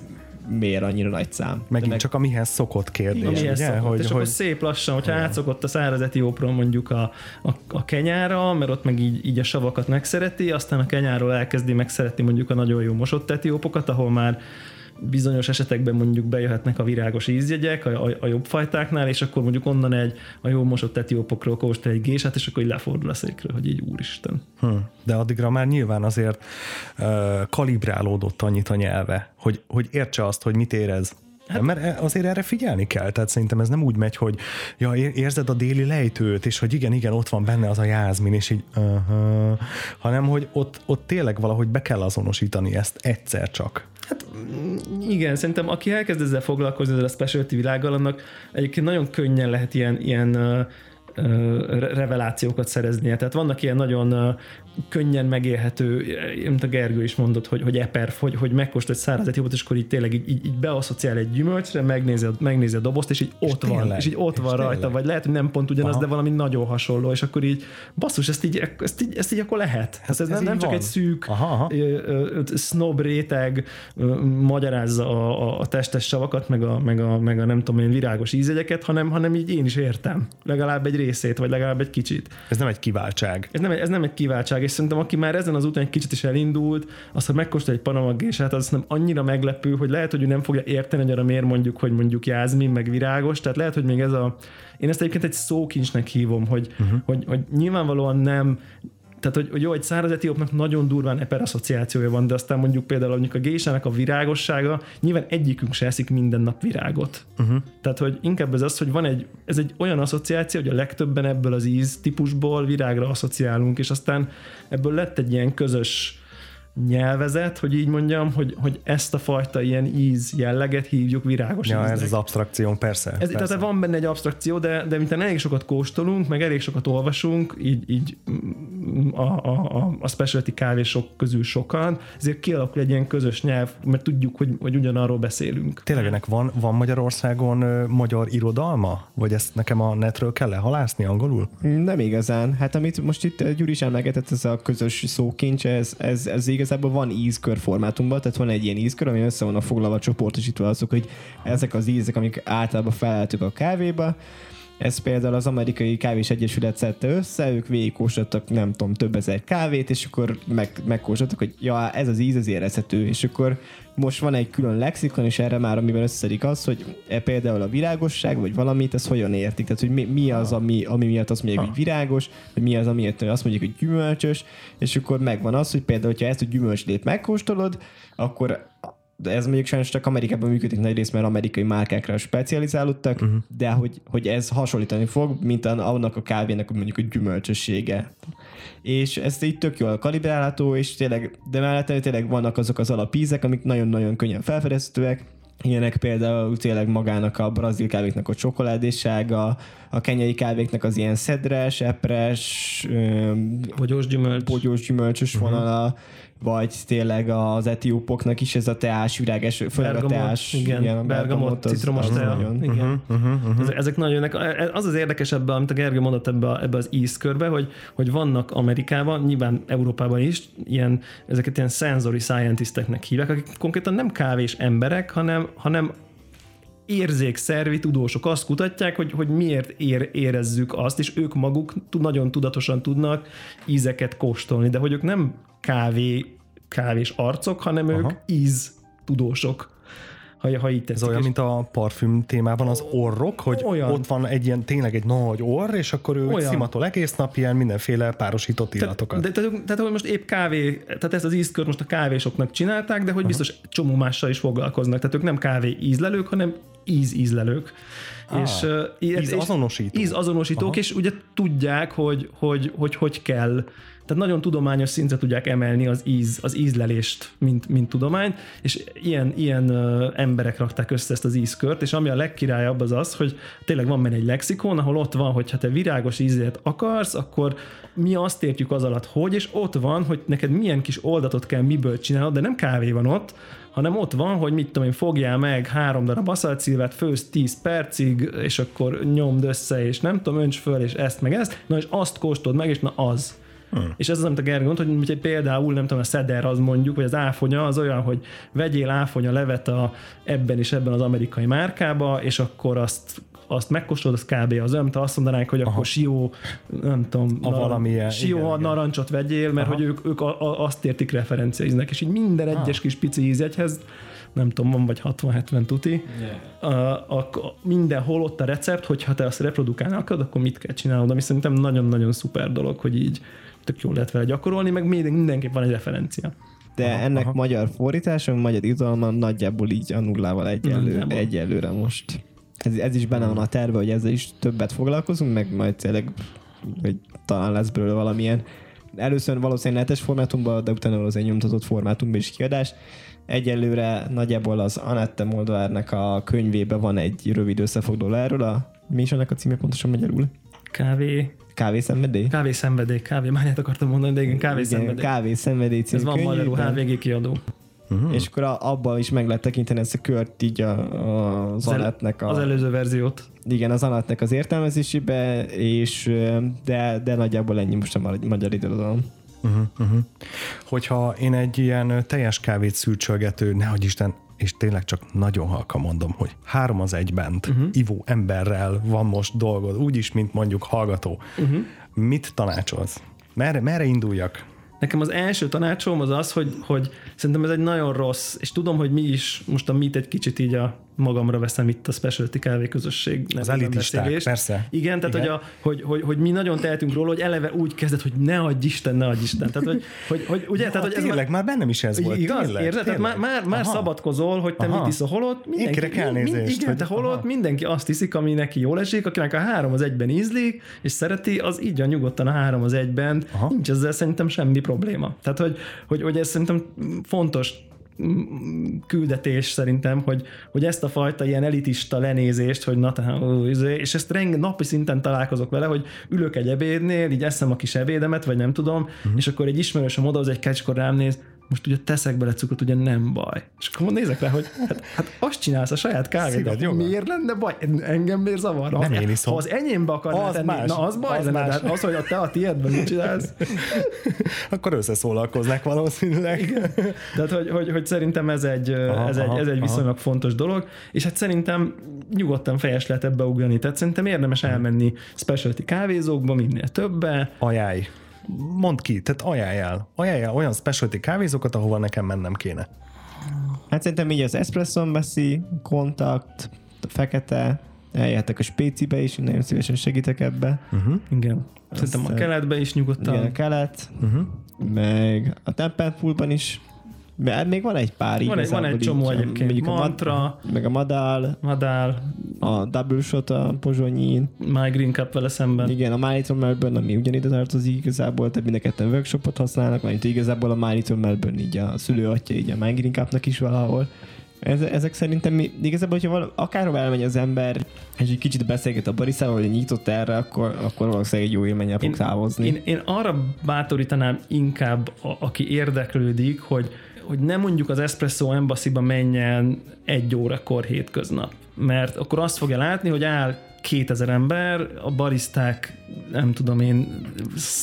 Speaker 4: miért annyira nagy szám.
Speaker 1: Megint
Speaker 4: De
Speaker 1: csak a mihez szokott kérdés,
Speaker 3: Amihez
Speaker 1: ugye?
Speaker 3: szokott,
Speaker 1: Hogy,
Speaker 3: és akkor
Speaker 1: hogy
Speaker 3: szép lassan, hogyha átszokott a száraz etiópról mondjuk a, a, a kenyára, mert ott meg így, így a savakat megszereti, aztán a kenyáról elkezdi megszeretni mondjuk a nagyon jó mosott etiópokat, ahol már bizonyos esetekben mondjuk bejöhetnek a virágos ízjegyek a, a, a jobb fajtáknál, és akkor mondjuk onnan egy a jó mosott etiópokról kóstol egy gésát, és akkor így lefordul a székről, hogy így úristen.
Speaker 1: hm. De addigra már nyilván azért uh, kalibrálódott annyit a nyelve, hogy, hogy értse azt, hogy mit érez. Hát, mert e- azért erre figyelni kell, tehát szerintem ez nem úgy megy, hogy ja, ér- érzed a déli lejtőt, és hogy igen, igen, ott van benne az a jázmin, és így, uh-huh, hanem hogy ott, ott tényleg valahogy be kell azonosítani ezt egyszer csak.
Speaker 3: Igen, szerintem aki elkezd ezzel foglalkozni, ezzel a specialty világgal, annak egyébként nagyon könnyen lehet ilyen, ilyen revelációkat szereznie. Tehát vannak ilyen nagyon könnyen megélhető, mint a Gergő is mondott, hogy, hogy eperf, hogy, hogy megkóstolj száraz jobbot, és akkor így tényleg így, így, így beasszociál egy gyümölcsre, megnézi, megnézi a dobozt, és így ott van,
Speaker 1: tényleg,
Speaker 3: és így ott
Speaker 1: és
Speaker 3: van rajta,
Speaker 1: tényleg.
Speaker 3: vagy lehet, hogy nem pont ugyanaz,
Speaker 1: Aha.
Speaker 3: de valami nagyon hasonló, és akkor így basszus, ezt így, ezt így, ezt így akkor lehet. Ez, ez,
Speaker 1: ez
Speaker 3: nem, nem csak
Speaker 1: van.
Speaker 3: egy szűk
Speaker 1: Aha, aha.
Speaker 3: snob réteg magyarázza a, a, a testes savakat, meg a, meg, a, meg a nem tudom én virágos ízegyeket, hanem, hanem így én is értem. Legalább egy részét, vagy legalább egy kicsit.
Speaker 1: Ez nem egy kiváltság.
Speaker 3: Ez nem, egy- ez nem egy kiváltság, és szerintem aki már ezen az úton egy kicsit is elindult, az, ha megkóstol egy panamagésát, az nem annyira meglepő, hogy lehet, hogy ő nem fogja érteni, hogy arra miért mondjuk, hogy mondjuk jázmin, meg virágos, tehát lehet, hogy még ez a... Én ezt egyébként egy szókincsnek hívom, hogy, uh-huh. hogy, hogy nyilvánvalóan nem tehát, hogy, hogy jó, egy száraz etiópnak nagyon durván eper asszociációja van, de aztán mondjuk például mondjuk a gésának a virágossága, nyilván egyikünk se eszik minden nap virágot. Uh-huh. Tehát, hogy inkább ez az, hogy van egy, ez egy olyan asszociáció, hogy a legtöbben ebből az íz típusból virágra asszociálunk, és aztán ebből lett egy ilyen közös nyelvezet, hogy így mondjam, hogy, hogy ezt a fajta ilyen íz jelleget hívjuk virágos
Speaker 1: Ja,
Speaker 3: íznek.
Speaker 1: ez az abstrakció, persze.
Speaker 3: Ez,
Speaker 1: persze.
Speaker 3: tehát van benne egy abstrakció, de, de miután elég sokat kóstolunk, meg elég sokat olvasunk, így, így a, a, a, a specialty kávésok közül sokan, ezért kialakul egy ilyen közös nyelv, mert tudjuk, hogy, hogy ugyanarról beszélünk.
Speaker 1: Tényleg ennek van, van Magyarországon ö, magyar irodalma? Vagy ezt nekem a netről kell lehalászni angolul?
Speaker 4: Nem igazán. Hát amit most itt Gyuri is emlegetett, ez a közös szókincs, ez, ez, ez igazából van ízkör formátumban, tehát van egy ilyen ízkör, ami össze van foglalva, csoportosítva azok, hogy ezek az ízek, amik általában feleltük a kávéba, ez például az amerikai kávés egyesület szedte össze, ők végigkóstoltak, nem tudom, több ezer kávét, és akkor meg, megkóstoltak, hogy ja, ez az íz az érezhető, és akkor most van egy külön lexikon, és erre már, amiben összedik az, hogy e például a virágosság, vagy valamit, ez hogyan értik. Tehát, hogy mi, mi az, ami, ami miatt azt mondják, hogy virágos, vagy mi az, amiért azt mondják, hogy gyümölcsös, és akkor megvan az, hogy például, hogyha ezt a gyümölcslét megkóstolod, akkor de ez mondjuk sajnos csak Amerikában működik nagy rész, mert amerikai márkákra specializálódtak, uh-huh. de hogy, hogy ez hasonlítani fog, mint an- annak a kávénak mondjuk a gyümölcsössége. És ez így tök jól kalibrálható, és tényleg, de mellette tényleg vannak azok az alapízek, amik nagyon-nagyon könnyen felfedezhetőek, Ilyenek például tényleg magának a brazil kávéknak a csokoládésága, a kenyai kávéknak az ilyen szedres, epres,
Speaker 3: Bogyós gyümölcs.
Speaker 4: bogyós gyümölcsös
Speaker 3: Mhm.
Speaker 4: vonala, vagy tényleg az etiópoknak is ez a teás, viráges, főleg a teás.
Speaker 3: igen,
Speaker 4: a
Speaker 3: bergamot, citromos tea.
Speaker 4: nagyon-
Speaker 3: Igen. Ezek, ezek nagyon jönnek. Az az érdekes ebben, amit a Gergő mondott ebbe, ebbe az ízkörbe, hogy, hogy vannak Amerikában, nyilván Európában is, ilyen, ezeket ilyen sensory scientisteknek hívják, akik konkrétan nem kávés emberek, hanem, hanem érzékszervi tudósok azt kutatják, hogy, hogy miért ér, érezzük azt, és ők maguk nagyon tudatosan tudnak ízeket kóstolni, de hogy ők nem kávé, kávés arcok, hanem ők
Speaker 1: Aha.
Speaker 3: íz tudósok. Ha, ha így
Speaker 1: Ez
Speaker 3: tetszik.
Speaker 1: olyan,
Speaker 3: És-
Speaker 1: mint a parfüm témában az orrok, hogy
Speaker 3: Olyan.
Speaker 1: ott van egy ilyen, tényleg egy nagy orr, és akkor ő
Speaker 3: Olyan.
Speaker 1: olyan. szimatol egész nap ilyen mindenféle párosított illatokat.
Speaker 3: De, tehát, tehát, hogy most épp kávé, tehát ezt az ízkört most a kávésoknak csinálták, de hogy biztos csomó mással is foglalkoznak. Tehát ők nem kávé ízlelők, hanem íz ízlelők.
Speaker 1: Ah,
Speaker 3: és, uh, és-
Speaker 1: ízazonosítók.
Speaker 3: Ízazonosítók,
Speaker 1: Aha.
Speaker 3: és ugye tudják, hogy hogy, hogy hogy kell tehát nagyon tudományos szintre tudják emelni az, íz, az ízlelést, mint, mint tudományt, és ilyen, ilyen emberek rakták össze ezt az ízkört, és ami a legkirályabb az az, hogy tényleg van benne egy lexikon, ahol ott van, hogy ha te virágos ízét akarsz, akkor mi azt értjük az alatt, hogy, és ott van, hogy neked milyen kis oldatot kell miből csinálod, de nem kávé van ott, hanem ott van, hogy mit tudom én, fogjál meg három darab aszalcilvet, főz 10 percig, és akkor nyomd össze, és nem tudom, önts föl, és ezt meg ezt, na és azt kóstold meg, és na az. Hmm. És ez az, amit a Gergő mondta, hogy ugye például nem tudom, a szeder az mondjuk, vagy az áfonya az olyan, hogy vegyél áfonya levet a, ebben és ebben az amerikai márkába, és akkor azt azt megkóstolod, az kb. az olyan, azt mondanák, hogy Aha. akkor sió, nem tudom,
Speaker 1: A valamilyen-
Speaker 3: sió
Speaker 1: igen, igen.
Speaker 3: narancsot vegyél, mert
Speaker 1: Aha.
Speaker 3: hogy ők, ők a, a, azt értik referenciaíznek, és így minden egyes kis pici ízjegyhez nem tudom, van vagy 60-70 tuti, yeah. akkor mindenhol ott a recept, hogyha te azt reprodukálni akarod, akkor mit kell csinálnod, ami szerintem nagyon-nagyon szuper dolog, hogy így tök jól lehet vele gyakorolni, meg minden- mindenképp van egy referencia.
Speaker 4: De aha, ennek aha. magyar fordítása, magyar izalma nagyjából így a nullával egyenlő, egyelőre most. Ez, ez is benne van a terve, hogy ezzel is többet foglalkozunk, meg majd tényleg, hogy talán lesz belőle valamilyen. Először valószínűleg netes formátumban, de utána valószínűleg nyomtatott formátumban is kiadás. Egyelőre nagyjából az Anette Moldvárnak a könyvében van egy rövid összefoglaló erről, a, mi is ennek a címe pontosan magyarul?
Speaker 3: Kávé,
Speaker 4: Kávészenvedély?
Speaker 3: kávé szenvedély, kávé, márját akartam mondani, de igen, kávé
Speaker 4: Igen,
Speaker 3: szenvedély.
Speaker 4: Kávészenvedély című
Speaker 3: Ez van
Speaker 4: könyvében.
Speaker 3: HVG kiadó.
Speaker 4: Uh-huh. És akkor a, abban is meg lehet tekinteni ezt a kört így a, a, az
Speaker 3: Az, el,
Speaker 4: Anettnek a,
Speaker 3: az előző verziót.
Speaker 4: igen, az Anettnek az értelmezésébe, és de, de nagyjából ennyi most a magyar, irodalom.
Speaker 1: Hogyha én egy ilyen teljes kávét szűrcsölgető, nehogy Isten, és tényleg csak nagyon halka mondom, hogy három az egy bent, uh-huh. ivó emberrel van most dolgod, úgyis, mint mondjuk hallgató. Uh-huh. Mit tanácsolsz? Merre, merre induljak?
Speaker 3: Nekem az első tanácsom az az, hogy, hogy szerintem ez egy nagyon rossz, és tudom, hogy mi is most a mit egy kicsit így a magamra veszem itt a specialty kávé közösség
Speaker 1: Az elitisták, persze.
Speaker 3: Igen, tehát
Speaker 1: Igen.
Speaker 3: Hogy, a, hogy, hogy, hogy, mi nagyon tehetünk róla, hogy eleve úgy kezdett, hogy ne adj Isten, ne adj Isten. Tehát, hogy, hogy, hogy ugye, tehát, hogy ez
Speaker 1: tényleg, már bennem is ez volt.
Speaker 3: Igaz?
Speaker 1: tényleg,
Speaker 3: Érzed? Tehát
Speaker 1: tényleg.
Speaker 3: már, már, már
Speaker 1: Aha.
Speaker 3: szabadkozol, hogy te
Speaker 1: Aha.
Speaker 3: mit iszol, holott mindenki,
Speaker 1: kérek elnézést,
Speaker 3: igen,
Speaker 1: hogy-
Speaker 3: te holott
Speaker 1: aha.
Speaker 3: mindenki azt iszik, ami neki jól esik, akinek a három az egyben ízlik, és szereti, az így a nyugodtan a három az egyben.
Speaker 1: Aha.
Speaker 3: Nincs ezzel szerintem semmi probléma. Tehát, hogy, hogy, hogy ez szerintem fontos küldetés szerintem, hogy, hogy ezt a fajta ilyen elitista lenézést, hogy na izé, és ezt renge, napi szinten találkozok vele, hogy ülök egy ebédnél, így eszem a kis ebédemet, vagy nem tudom, uh-huh. és akkor egy ismerősöm odahoz egy kecs, akkor rám néz, most ugye teszek bele cukrot, ugye nem baj. És akkor nézek rá, hogy hát, hát azt csinálsz a saját kávédat. Miért lenne baj? Engem miért zavar?
Speaker 1: Nem én iszom.
Speaker 3: Ha az enyémbe akarnál
Speaker 1: Az
Speaker 3: tenni,
Speaker 1: más.
Speaker 3: na az baj
Speaker 1: Az
Speaker 3: lenne,
Speaker 1: más.
Speaker 3: de hát az, hogy a te a tiédben mit csinálsz,
Speaker 1: Akkor összeszólalkoznak valószínűleg.
Speaker 3: Tehát, hogy, hogy, hogy szerintem ez egy,
Speaker 1: Aha,
Speaker 3: ez, egy, ez egy
Speaker 1: aha.
Speaker 3: viszonylag fontos dolog, és hát szerintem nyugodtan fejes lehet ebbe ugrani. Tehát szerintem érdemes elmenni specialty kávézókba, minél többe.
Speaker 1: Ajánlj. Mondd ki, tehát ajánljál. Ajánljál olyan specialty kávézókat, ahova nekem mennem kéne.
Speaker 4: Hát szerintem így az Espresso Embassy, Kontakt, a Fekete, eljöhetek a Spécibe is, én nagyon szívesen segítek ebbe.
Speaker 3: Igen. Szerintem a
Speaker 4: Aztán-
Speaker 3: keletbe is nyugodtan.
Speaker 4: Igen, a kelet, uh-huh. meg a Tempelpoolban is. Mert még van egy pár
Speaker 3: Van egy- van egy csomó
Speaker 4: így,
Speaker 3: egyébként.
Speaker 4: mondjuk a
Speaker 3: Mantra.
Speaker 4: Mad- meg a Madál,
Speaker 3: Madál,
Speaker 4: a Double Shot a Pozsonyin,
Speaker 3: My Green Cup vele szemben.
Speaker 4: igen, a My Little Melbourne, ami ugyanide tartozik igazából, tehát mind a ketten workshopot használnak, mert igazából a My Little Melbourne így a szülőatja, így a My Green Cupnak is valahol. Ez, ezek szerintem mi, igazából, hogyha vala, akárhova elmegy az ember, és egy kicsit beszélget a bariszával, hogy nyitott erre, akkor, akkor valószínűleg egy jó élménnyel fog távozni.
Speaker 3: Én, én arra bátorítanám inkább, a, aki érdeklődik, hogy, hogy ne mondjuk az Espresso Embassy-ba menjen egy órakor hétköznap. Mert akkor azt fogja látni, hogy áll 2000 ember, a bariszták nem tudom én,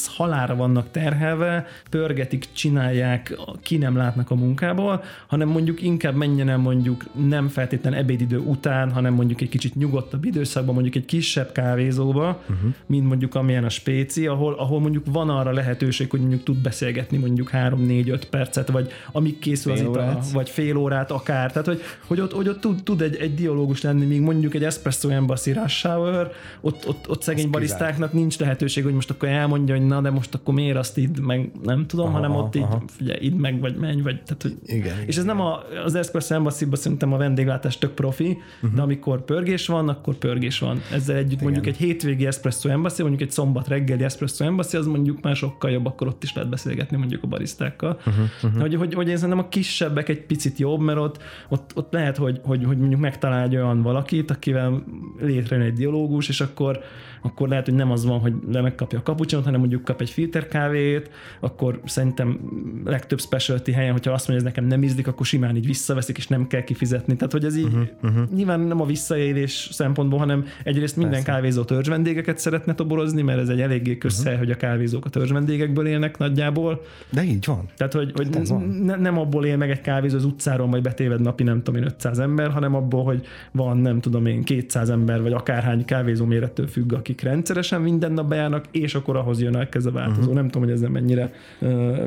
Speaker 3: halára vannak terhelve, pörgetik, csinálják, ki nem látnak a munkából, hanem mondjuk inkább menjen el mondjuk nem feltétlen ebédidő után, hanem mondjuk egy kicsit nyugodtabb időszakban, mondjuk egy kisebb kávézóba, uh-huh. mint mondjuk amilyen a spéci, ahol, ahol mondjuk van arra lehetőség, hogy mondjuk tud beszélgetni mondjuk 3-4-5 percet, vagy amíg készül
Speaker 4: Fél
Speaker 3: az ital, vagy fél órát akár. Tehát, hogy, hogy ott, hogy ott tud, tud egy, egy dialógus lenni, míg mondjuk egy espresso embassy hour, ott, ott, ott szegény barisztáknak nincs lehetőség, hogy most akkor elmondja, hogy na, de most akkor miért azt idd meg, nem tudom,
Speaker 1: Aha,
Speaker 3: hanem ott így,
Speaker 1: aha.
Speaker 3: figyelj, idd meg, vagy menj, vagy, tehát, hogy
Speaker 1: Igen,
Speaker 3: és ez nem a, az Espresso embassy szerintem a vendéglátás tök profi, uh-huh. de amikor pörgés van, akkor pörgés van. Ezzel együtt Igen. mondjuk egy hétvégi Espresso Embassy, mondjuk egy szombat reggeli Espresso Embassy, az mondjuk már sokkal jobb, akkor ott is lehet beszélgetni mondjuk a barisztákkal. Uh-huh, uh-huh. Hogy, hogy, hogy én szerintem a kisebbek egy picit jobb, mert ott, ott, ott lehet, hogy, hogy, hogy mondjuk megtalálj olyan olyan valakit, akivel létrejön egy dialógus, és akkor akkor lehet, hogy nem az van, hogy le megkapja a kapucsinot, hanem mondjuk kap egy filterkávét, akkor szerintem legtöbb specialty helyen, hogyha azt mondja, hogy ez nekem nem ízlik, akkor simán így visszaveszik, és nem kell kifizetni. Tehát, hogy ez így uh-huh, uh-huh. nyilván nem a visszaélés szempontból, hanem egyrészt minden
Speaker 1: Persze.
Speaker 3: kávézó törzsvendégeket szeretne toborozni, mert ez egy eléggé közsze, uh-huh. hogy a kávézók a törzsvendégekből élnek nagyjából.
Speaker 1: De így van.
Speaker 3: Tehát, hogy, hogy
Speaker 1: Hát van.
Speaker 3: ne, nem abból él meg egy kávézó az utcáról, majd betéved napi nem tudom én 500 ember, hanem abból, hogy van nem tudom én 200 ember, vagy akárhány kávézó mérettől függ, akik rendszeresen minden nap bejárnak, és akkor ahhoz jön ez a változó.
Speaker 1: Mhm.
Speaker 3: Uh-huh. Nem tudom, hogy ezzel mennyire,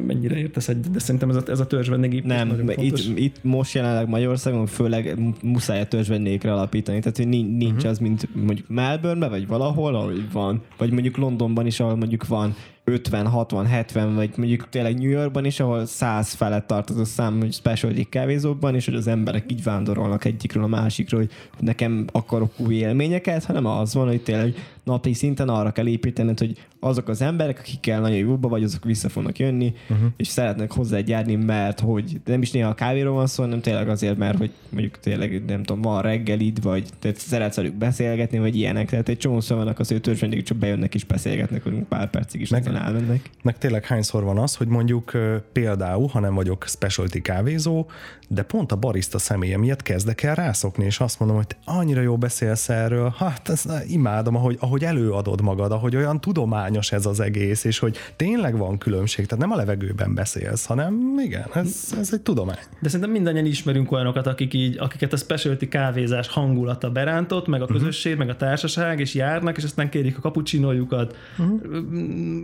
Speaker 3: mennyire értesz egy, de szerintem ez a, ez a törzsvendégi
Speaker 4: Nem, itt, itt most jelenleg Magyarországon főleg muszáj a törzsvendékre alapítani, tehát hogy nincs, uh-huh. az, mint mondjuk Melbourne vagy valahol, ahol van, vagy mondjuk Londonban is, ahol mondjuk van 50, 60, 70, vagy mondjuk tényleg New Yorkban is, ahol 100 felett tart az a szám, hogy specialty kávézókban, és hogy az emberek így vándorolnak egyikről a másikról, hogy nekem akarok új élményeket, hanem az van, hogy tényleg napi szinten arra kell építened, hogy azok az emberek, akikkel nagyon jóba vagy, azok vissza fognak jönni, uh-huh. és szeretnek hozzá járni, mert hogy nem is néha a kávéról van szó, hanem tényleg azért, mert hogy mondjuk tényleg nem tudom, van reggelid, vagy tehát szeretsz velük beszélgetni, vagy ilyenek. Tehát egy csomó szó vannak az ő törzsvendég, csak bejönnek és beszélgetnek velünk pár percig, és
Speaker 1: Meg-
Speaker 4: aztán elmennek.
Speaker 1: Meg tényleg hányszor van az, hogy mondjuk például, ha nem vagyok specialty kávézó, de pont a barista személye miatt kezdek el rászokni, és azt mondom, hogy te annyira jó beszélsz erről, hát ezt imádom, ahogy, ahogy előadod magad, ahogy olyan tudományos ez az egész, és hogy tényleg van különbség, tehát nem a levegőben beszélsz, hanem igen, ez, ez egy tudomány.
Speaker 3: De szerintem mindannyian ismerünk olyanokat, akik így, akiket a specialty kávézás hangulata berántott, meg a közösség, uh-huh. meg a társaság, és járnak, és aztán kérik a kapucsinójukat. Uh-huh.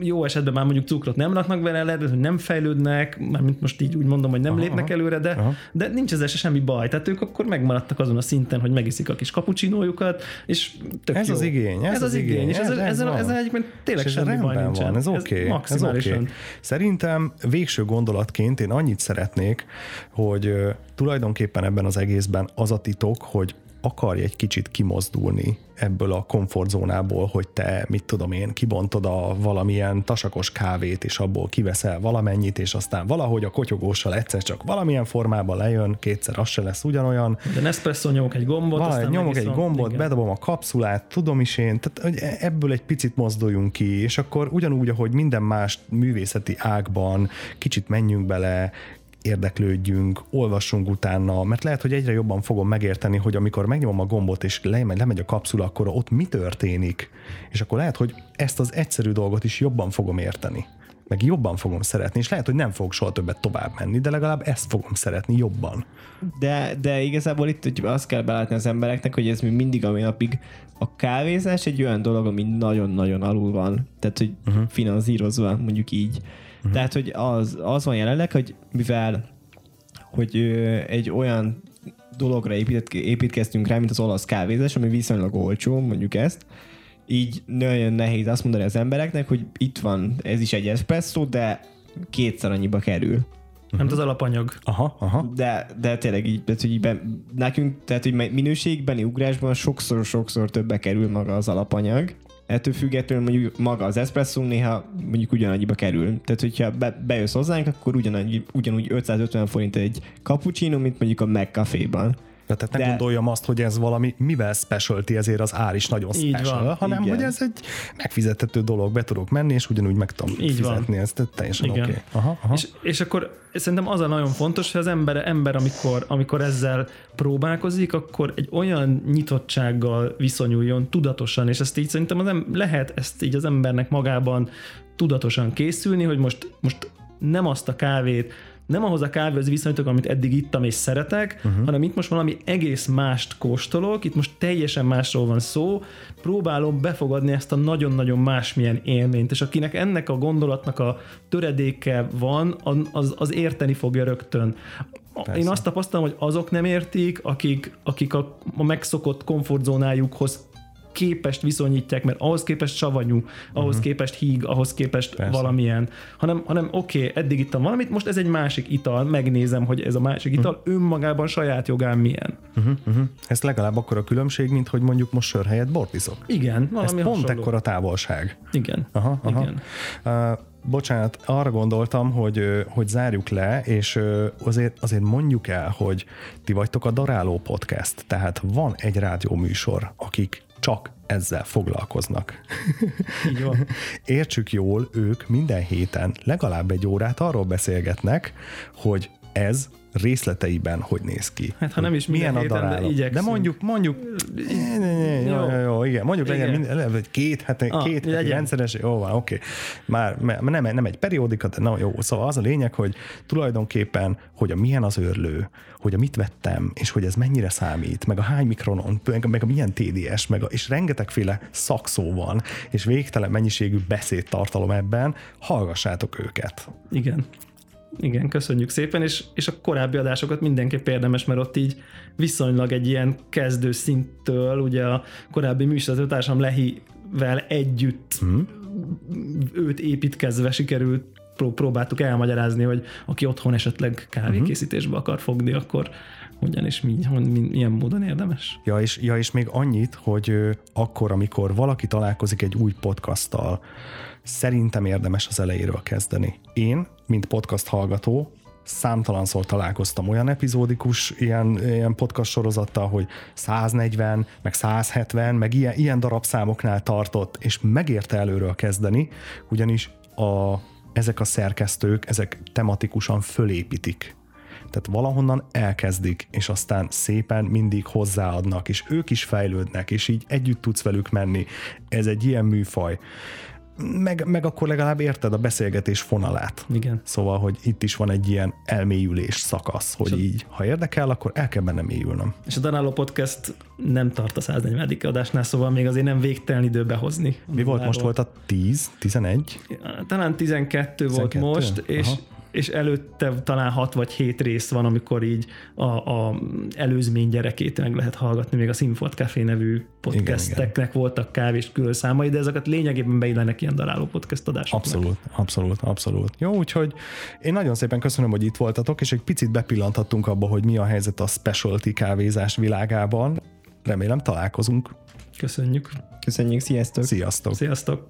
Speaker 3: Jó esetben már mondjuk cukrot nem raknak vele, lehet, hogy nem fejlődnek, mármint most így úgy mondom, hogy nem
Speaker 1: Aha,
Speaker 3: lépnek
Speaker 1: aha.
Speaker 3: előre, de,
Speaker 1: Aha.
Speaker 3: de nincs ezzel se semmi baj. Tehát ők akkor megmaradtak azon a szinten, hogy megiszik a kis kapucsinójukat, és tök
Speaker 1: Ez
Speaker 3: jó.
Speaker 1: az igény, ez
Speaker 3: ez
Speaker 1: az
Speaker 3: az igény,
Speaker 1: igény,
Speaker 3: és ez,
Speaker 1: ez- ez
Speaker 3: ezzel,
Speaker 1: van.
Speaker 3: ezzel egyébként tényleg
Speaker 1: És ez
Speaker 3: semmi baj nincsen.
Speaker 1: van, ez oké. Okay,
Speaker 3: maximálisan.
Speaker 1: Ez okay. Szerintem végső gondolatként én annyit szeretnék, hogy tulajdonképpen ebben az egészben az a titok, hogy akarj egy kicsit kimozdulni ebből a komfortzónából, hogy te, mit tudom én, kibontod a valamilyen tasakos kávét, és abból kiveszel valamennyit, és aztán valahogy a kotyogóssal egyszer csak valamilyen formában lejön, kétszer az se lesz ugyanolyan,
Speaker 3: De Nespresso nyomok egy gombot,
Speaker 1: valahogy
Speaker 3: aztán
Speaker 1: nyomok egy gombot,
Speaker 3: Igen.
Speaker 1: bedobom a kapszulát, tudom is én, tehát hogy e- ebből egy picit mozduljunk ki, és akkor ugyanúgy, ahogy minden más művészeti ágban, kicsit menjünk bele, érdeklődjünk, olvassunk utána, mert lehet, hogy egyre jobban fogom megérteni, hogy amikor megnyomom a gombot, és lemegy, lemegy a kapszula, akkor ott mi történik, és akkor lehet, hogy ezt az egyszerű dolgot is jobban fogom érteni meg jobban fogom szeretni, és lehet, hogy nem fogok soha többet tovább menni, de legalább ezt fogom szeretni jobban.
Speaker 4: De, de igazából itt hogy azt kell belátni az embereknek, hogy ez még mindig a mai napig a kávézás egy olyan dolog, ami nagyon-nagyon alul van. Tehát, hogy uh-huh. finanszírozva, mondjuk így. Uh-huh. Tehát, hogy az, az van jelenleg, hogy mivel hogy ö, egy olyan dologra épített, építkeztünk rá, mint az olasz kávézás, ami viszonylag olcsó, mondjuk ezt, így nagyon nehéz azt mondani az embereknek, hogy itt van, ez is egy espresso, de kétszer annyiba kerül.
Speaker 3: Nem az alapanyag.
Speaker 1: Aha, aha.
Speaker 4: De, de tényleg így, tehát, hogy így be, nekünk, tehát hogy minőségbeni ugrásban sokszor-sokszor többe kerül maga az alapanyag. Ettől függetlenül mondjuk maga az espresso néha mondjuk ugyanannyiba kerül. Tehát, hogyha be, bejössz hozzánk, akkor ugyanannyi, ugyanúgy 550 forint egy cappuccino, mint mondjuk a McCafé-ban.
Speaker 1: Tehát ne
Speaker 4: De-
Speaker 1: gondoljam azt, hogy ez valami, mivel specialty, ezért az ár is nagyon
Speaker 3: Így
Speaker 1: special,
Speaker 3: van,
Speaker 1: hanem
Speaker 4: igen.
Speaker 1: hogy ez egy megfizethető dolog, be tudok menni, és ugyanúgy meg tudom
Speaker 3: Így van.
Speaker 1: fizetni, ez tehát teljesen oké. Okay. Aha, aha.
Speaker 3: És, és akkor szerintem az a nagyon fontos, hogy az ember, ember amikor, amikor ezzel próbálkozik, akkor egy olyan nyitottsággal viszonyuljon tudatosan, és ezt így szerintem az em- lehet ezt így az embernek magában tudatosan készülni, hogy most, most nem azt a kávét, nem ahhoz a kávéhoz viszonyítok, amit eddig ittam és szeretek, uh-huh. hanem itt most valami egész mást kóstolok, itt most teljesen másról van szó, próbálom befogadni ezt a nagyon-nagyon másmilyen élményt, és akinek ennek a gondolatnak a töredéke van, az, az érteni fogja rögtön. Persze. Én azt tapasztalom, hogy azok nem értik, akik, akik a, a megszokott komfortzónájukhoz képest viszonyítják, mert ahhoz képest savanyú, ahhoz uh-huh. képest híg, ahhoz képest
Speaker 1: Persze.
Speaker 3: Valamilyen, hanem, hanem oké, okay, eddig ittam valamit, most ez egy másik ital, megnézem, hogy ez a másik ital uh-huh. önmagában saját jogán milyen.
Speaker 1: Uh-huh, uh-huh. Ez legalább akkor a különbség, mint hogy mondjuk most sör helyett bort iszok.
Speaker 3: Igen,
Speaker 1: Ez
Speaker 3: valami
Speaker 1: pont
Speaker 3: hasonló.
Speaker 1: ekkora távolság.
Speaker 3: Igen,
Speaker 1: Aha, aha.
Speaker 3: igen.
Speaker 1: Uh, bocsánat, arra gondoltam, hogy, hogy zárjuk le, és azért, azért mondjuk el, hogy ti vagytok a Daráló Podcast, tehát van egy rádióműsor, akik csak ezzel foglalkoznak.
Speaker 3: Így van.
Speaker 1: Értsük jól, ők minden héten legalább egy órát arról beszélgetnek, hogy ez részleteiben hogy néz ki.
Speaker 3: Hát, ha nem is
Speaker 1: milyen
Speaker 3: minden
Speaker 1: a
Speaker 3: héten, de.
Speaker 1: De mondjuk, mondjuk, jó,
Speaker 3: Jó.
Speaker 1: jó, igen, mondjuk legyen
Speaker 3: Igen.
Speaker 1: minden, lehet, hogy két hete,
Speaker 3: Ah,
Speaker 1: két heti
Speaker 3: legyen.
Speaker 1: rendszeres, jó van, oké. Már nem, nem egy periódika, de na jó, szóval az a lényeg, hogy tulajdonképpen, hogy a milyen az őrlő, hogy a mit vettem, és hogy ez mennyire számít, meg a hány mikronon, meg, meg a milyen TDS, meg a, és rengetegféle szakszó van, és végtelen mennyiségű beszédtartalom ebben, hallgassátok őket.
Speaker 3: Igen. Igen, köszönjük szépen, és, és a korábbi adásokat mindenképp érdemes, mert ott így viszonylag egy ilyen kezdő szinttől, ugye a korábbi műsorvezetőtársam Lehivel együtt hmm. őt építkezve sikerült pró- próbáltuk elmagyarázni, hogy aki otthon esetleg kávékészítésbe akar fogni, akkor hogyan és mi, milyen módon érdemes.
Speaker 1: Ja és, ja, és még annyit, hogy akkor, amikor valaki találkozik egy új podcasttal, szerintem érdemes az elejéről kezdeni. Én, mint podcast hallgató, számtalanszor találkoztam olyan epizódikus ilyen, ilyen podcast sorozattal, hogy 140, meg 170, meg ilyen, ilyen darabszámoknál tartott, és megérte előről kezdeni, ugyanis a, ezek a szerkesztők, ezek tematikusan fölépítik tehát valahonnan elkezdik, és aztán szépen mindig hozzáadnak, és ők is fejlődnek, és így együtt tudsz velük menni. Ez egy ilyen műfaj. Meg, meg akkor legalább érted a beszélgetés fonalát.
Speaker 3: Igen.
Speaker 1: Szóval, hogy itt is van egy ilyen elmélyülés szakasz, hogy így, ha érdekel, akkor el kell benne mélyülnöm.
Speaker 3: És a Danáló Podcast nem tart a 140. adásnál, szóval még azért nem végtelen idő behozni.
Speaker 1: Mi volt most? Volt a 10, 11?
Speaker 3: Talán 12, 12 volt
Speaker 1: 12?
Speaker 3: most, és,
Speaker 1: Aha.
Speaker 3: és előtte talán 6 vagy 7 rész van, amikor így a, a előzmény gyerekét meg lehet hallgatni, még a Sinfot Café nevű podcasteknek voltak kávés külön számai, de ezeket lényegében beillenek ilyen daráló podcast adásoknak.
Speaker 1: Abszolút, abszolút, abszolút. Jó, úgyhogy én nagyon szépen köszönöm, hogy itt voltatok, és egy picit bepillanthattunk abba, hogy mi a helyzet a specialty kávézás világában. Remélem találkozunk.
Speaker 3: Köszönjük.
Speaker 4: Köszönjük, sziasztok!
Speaker 1: Sziasztok!
Speaker 3: Sziasztok!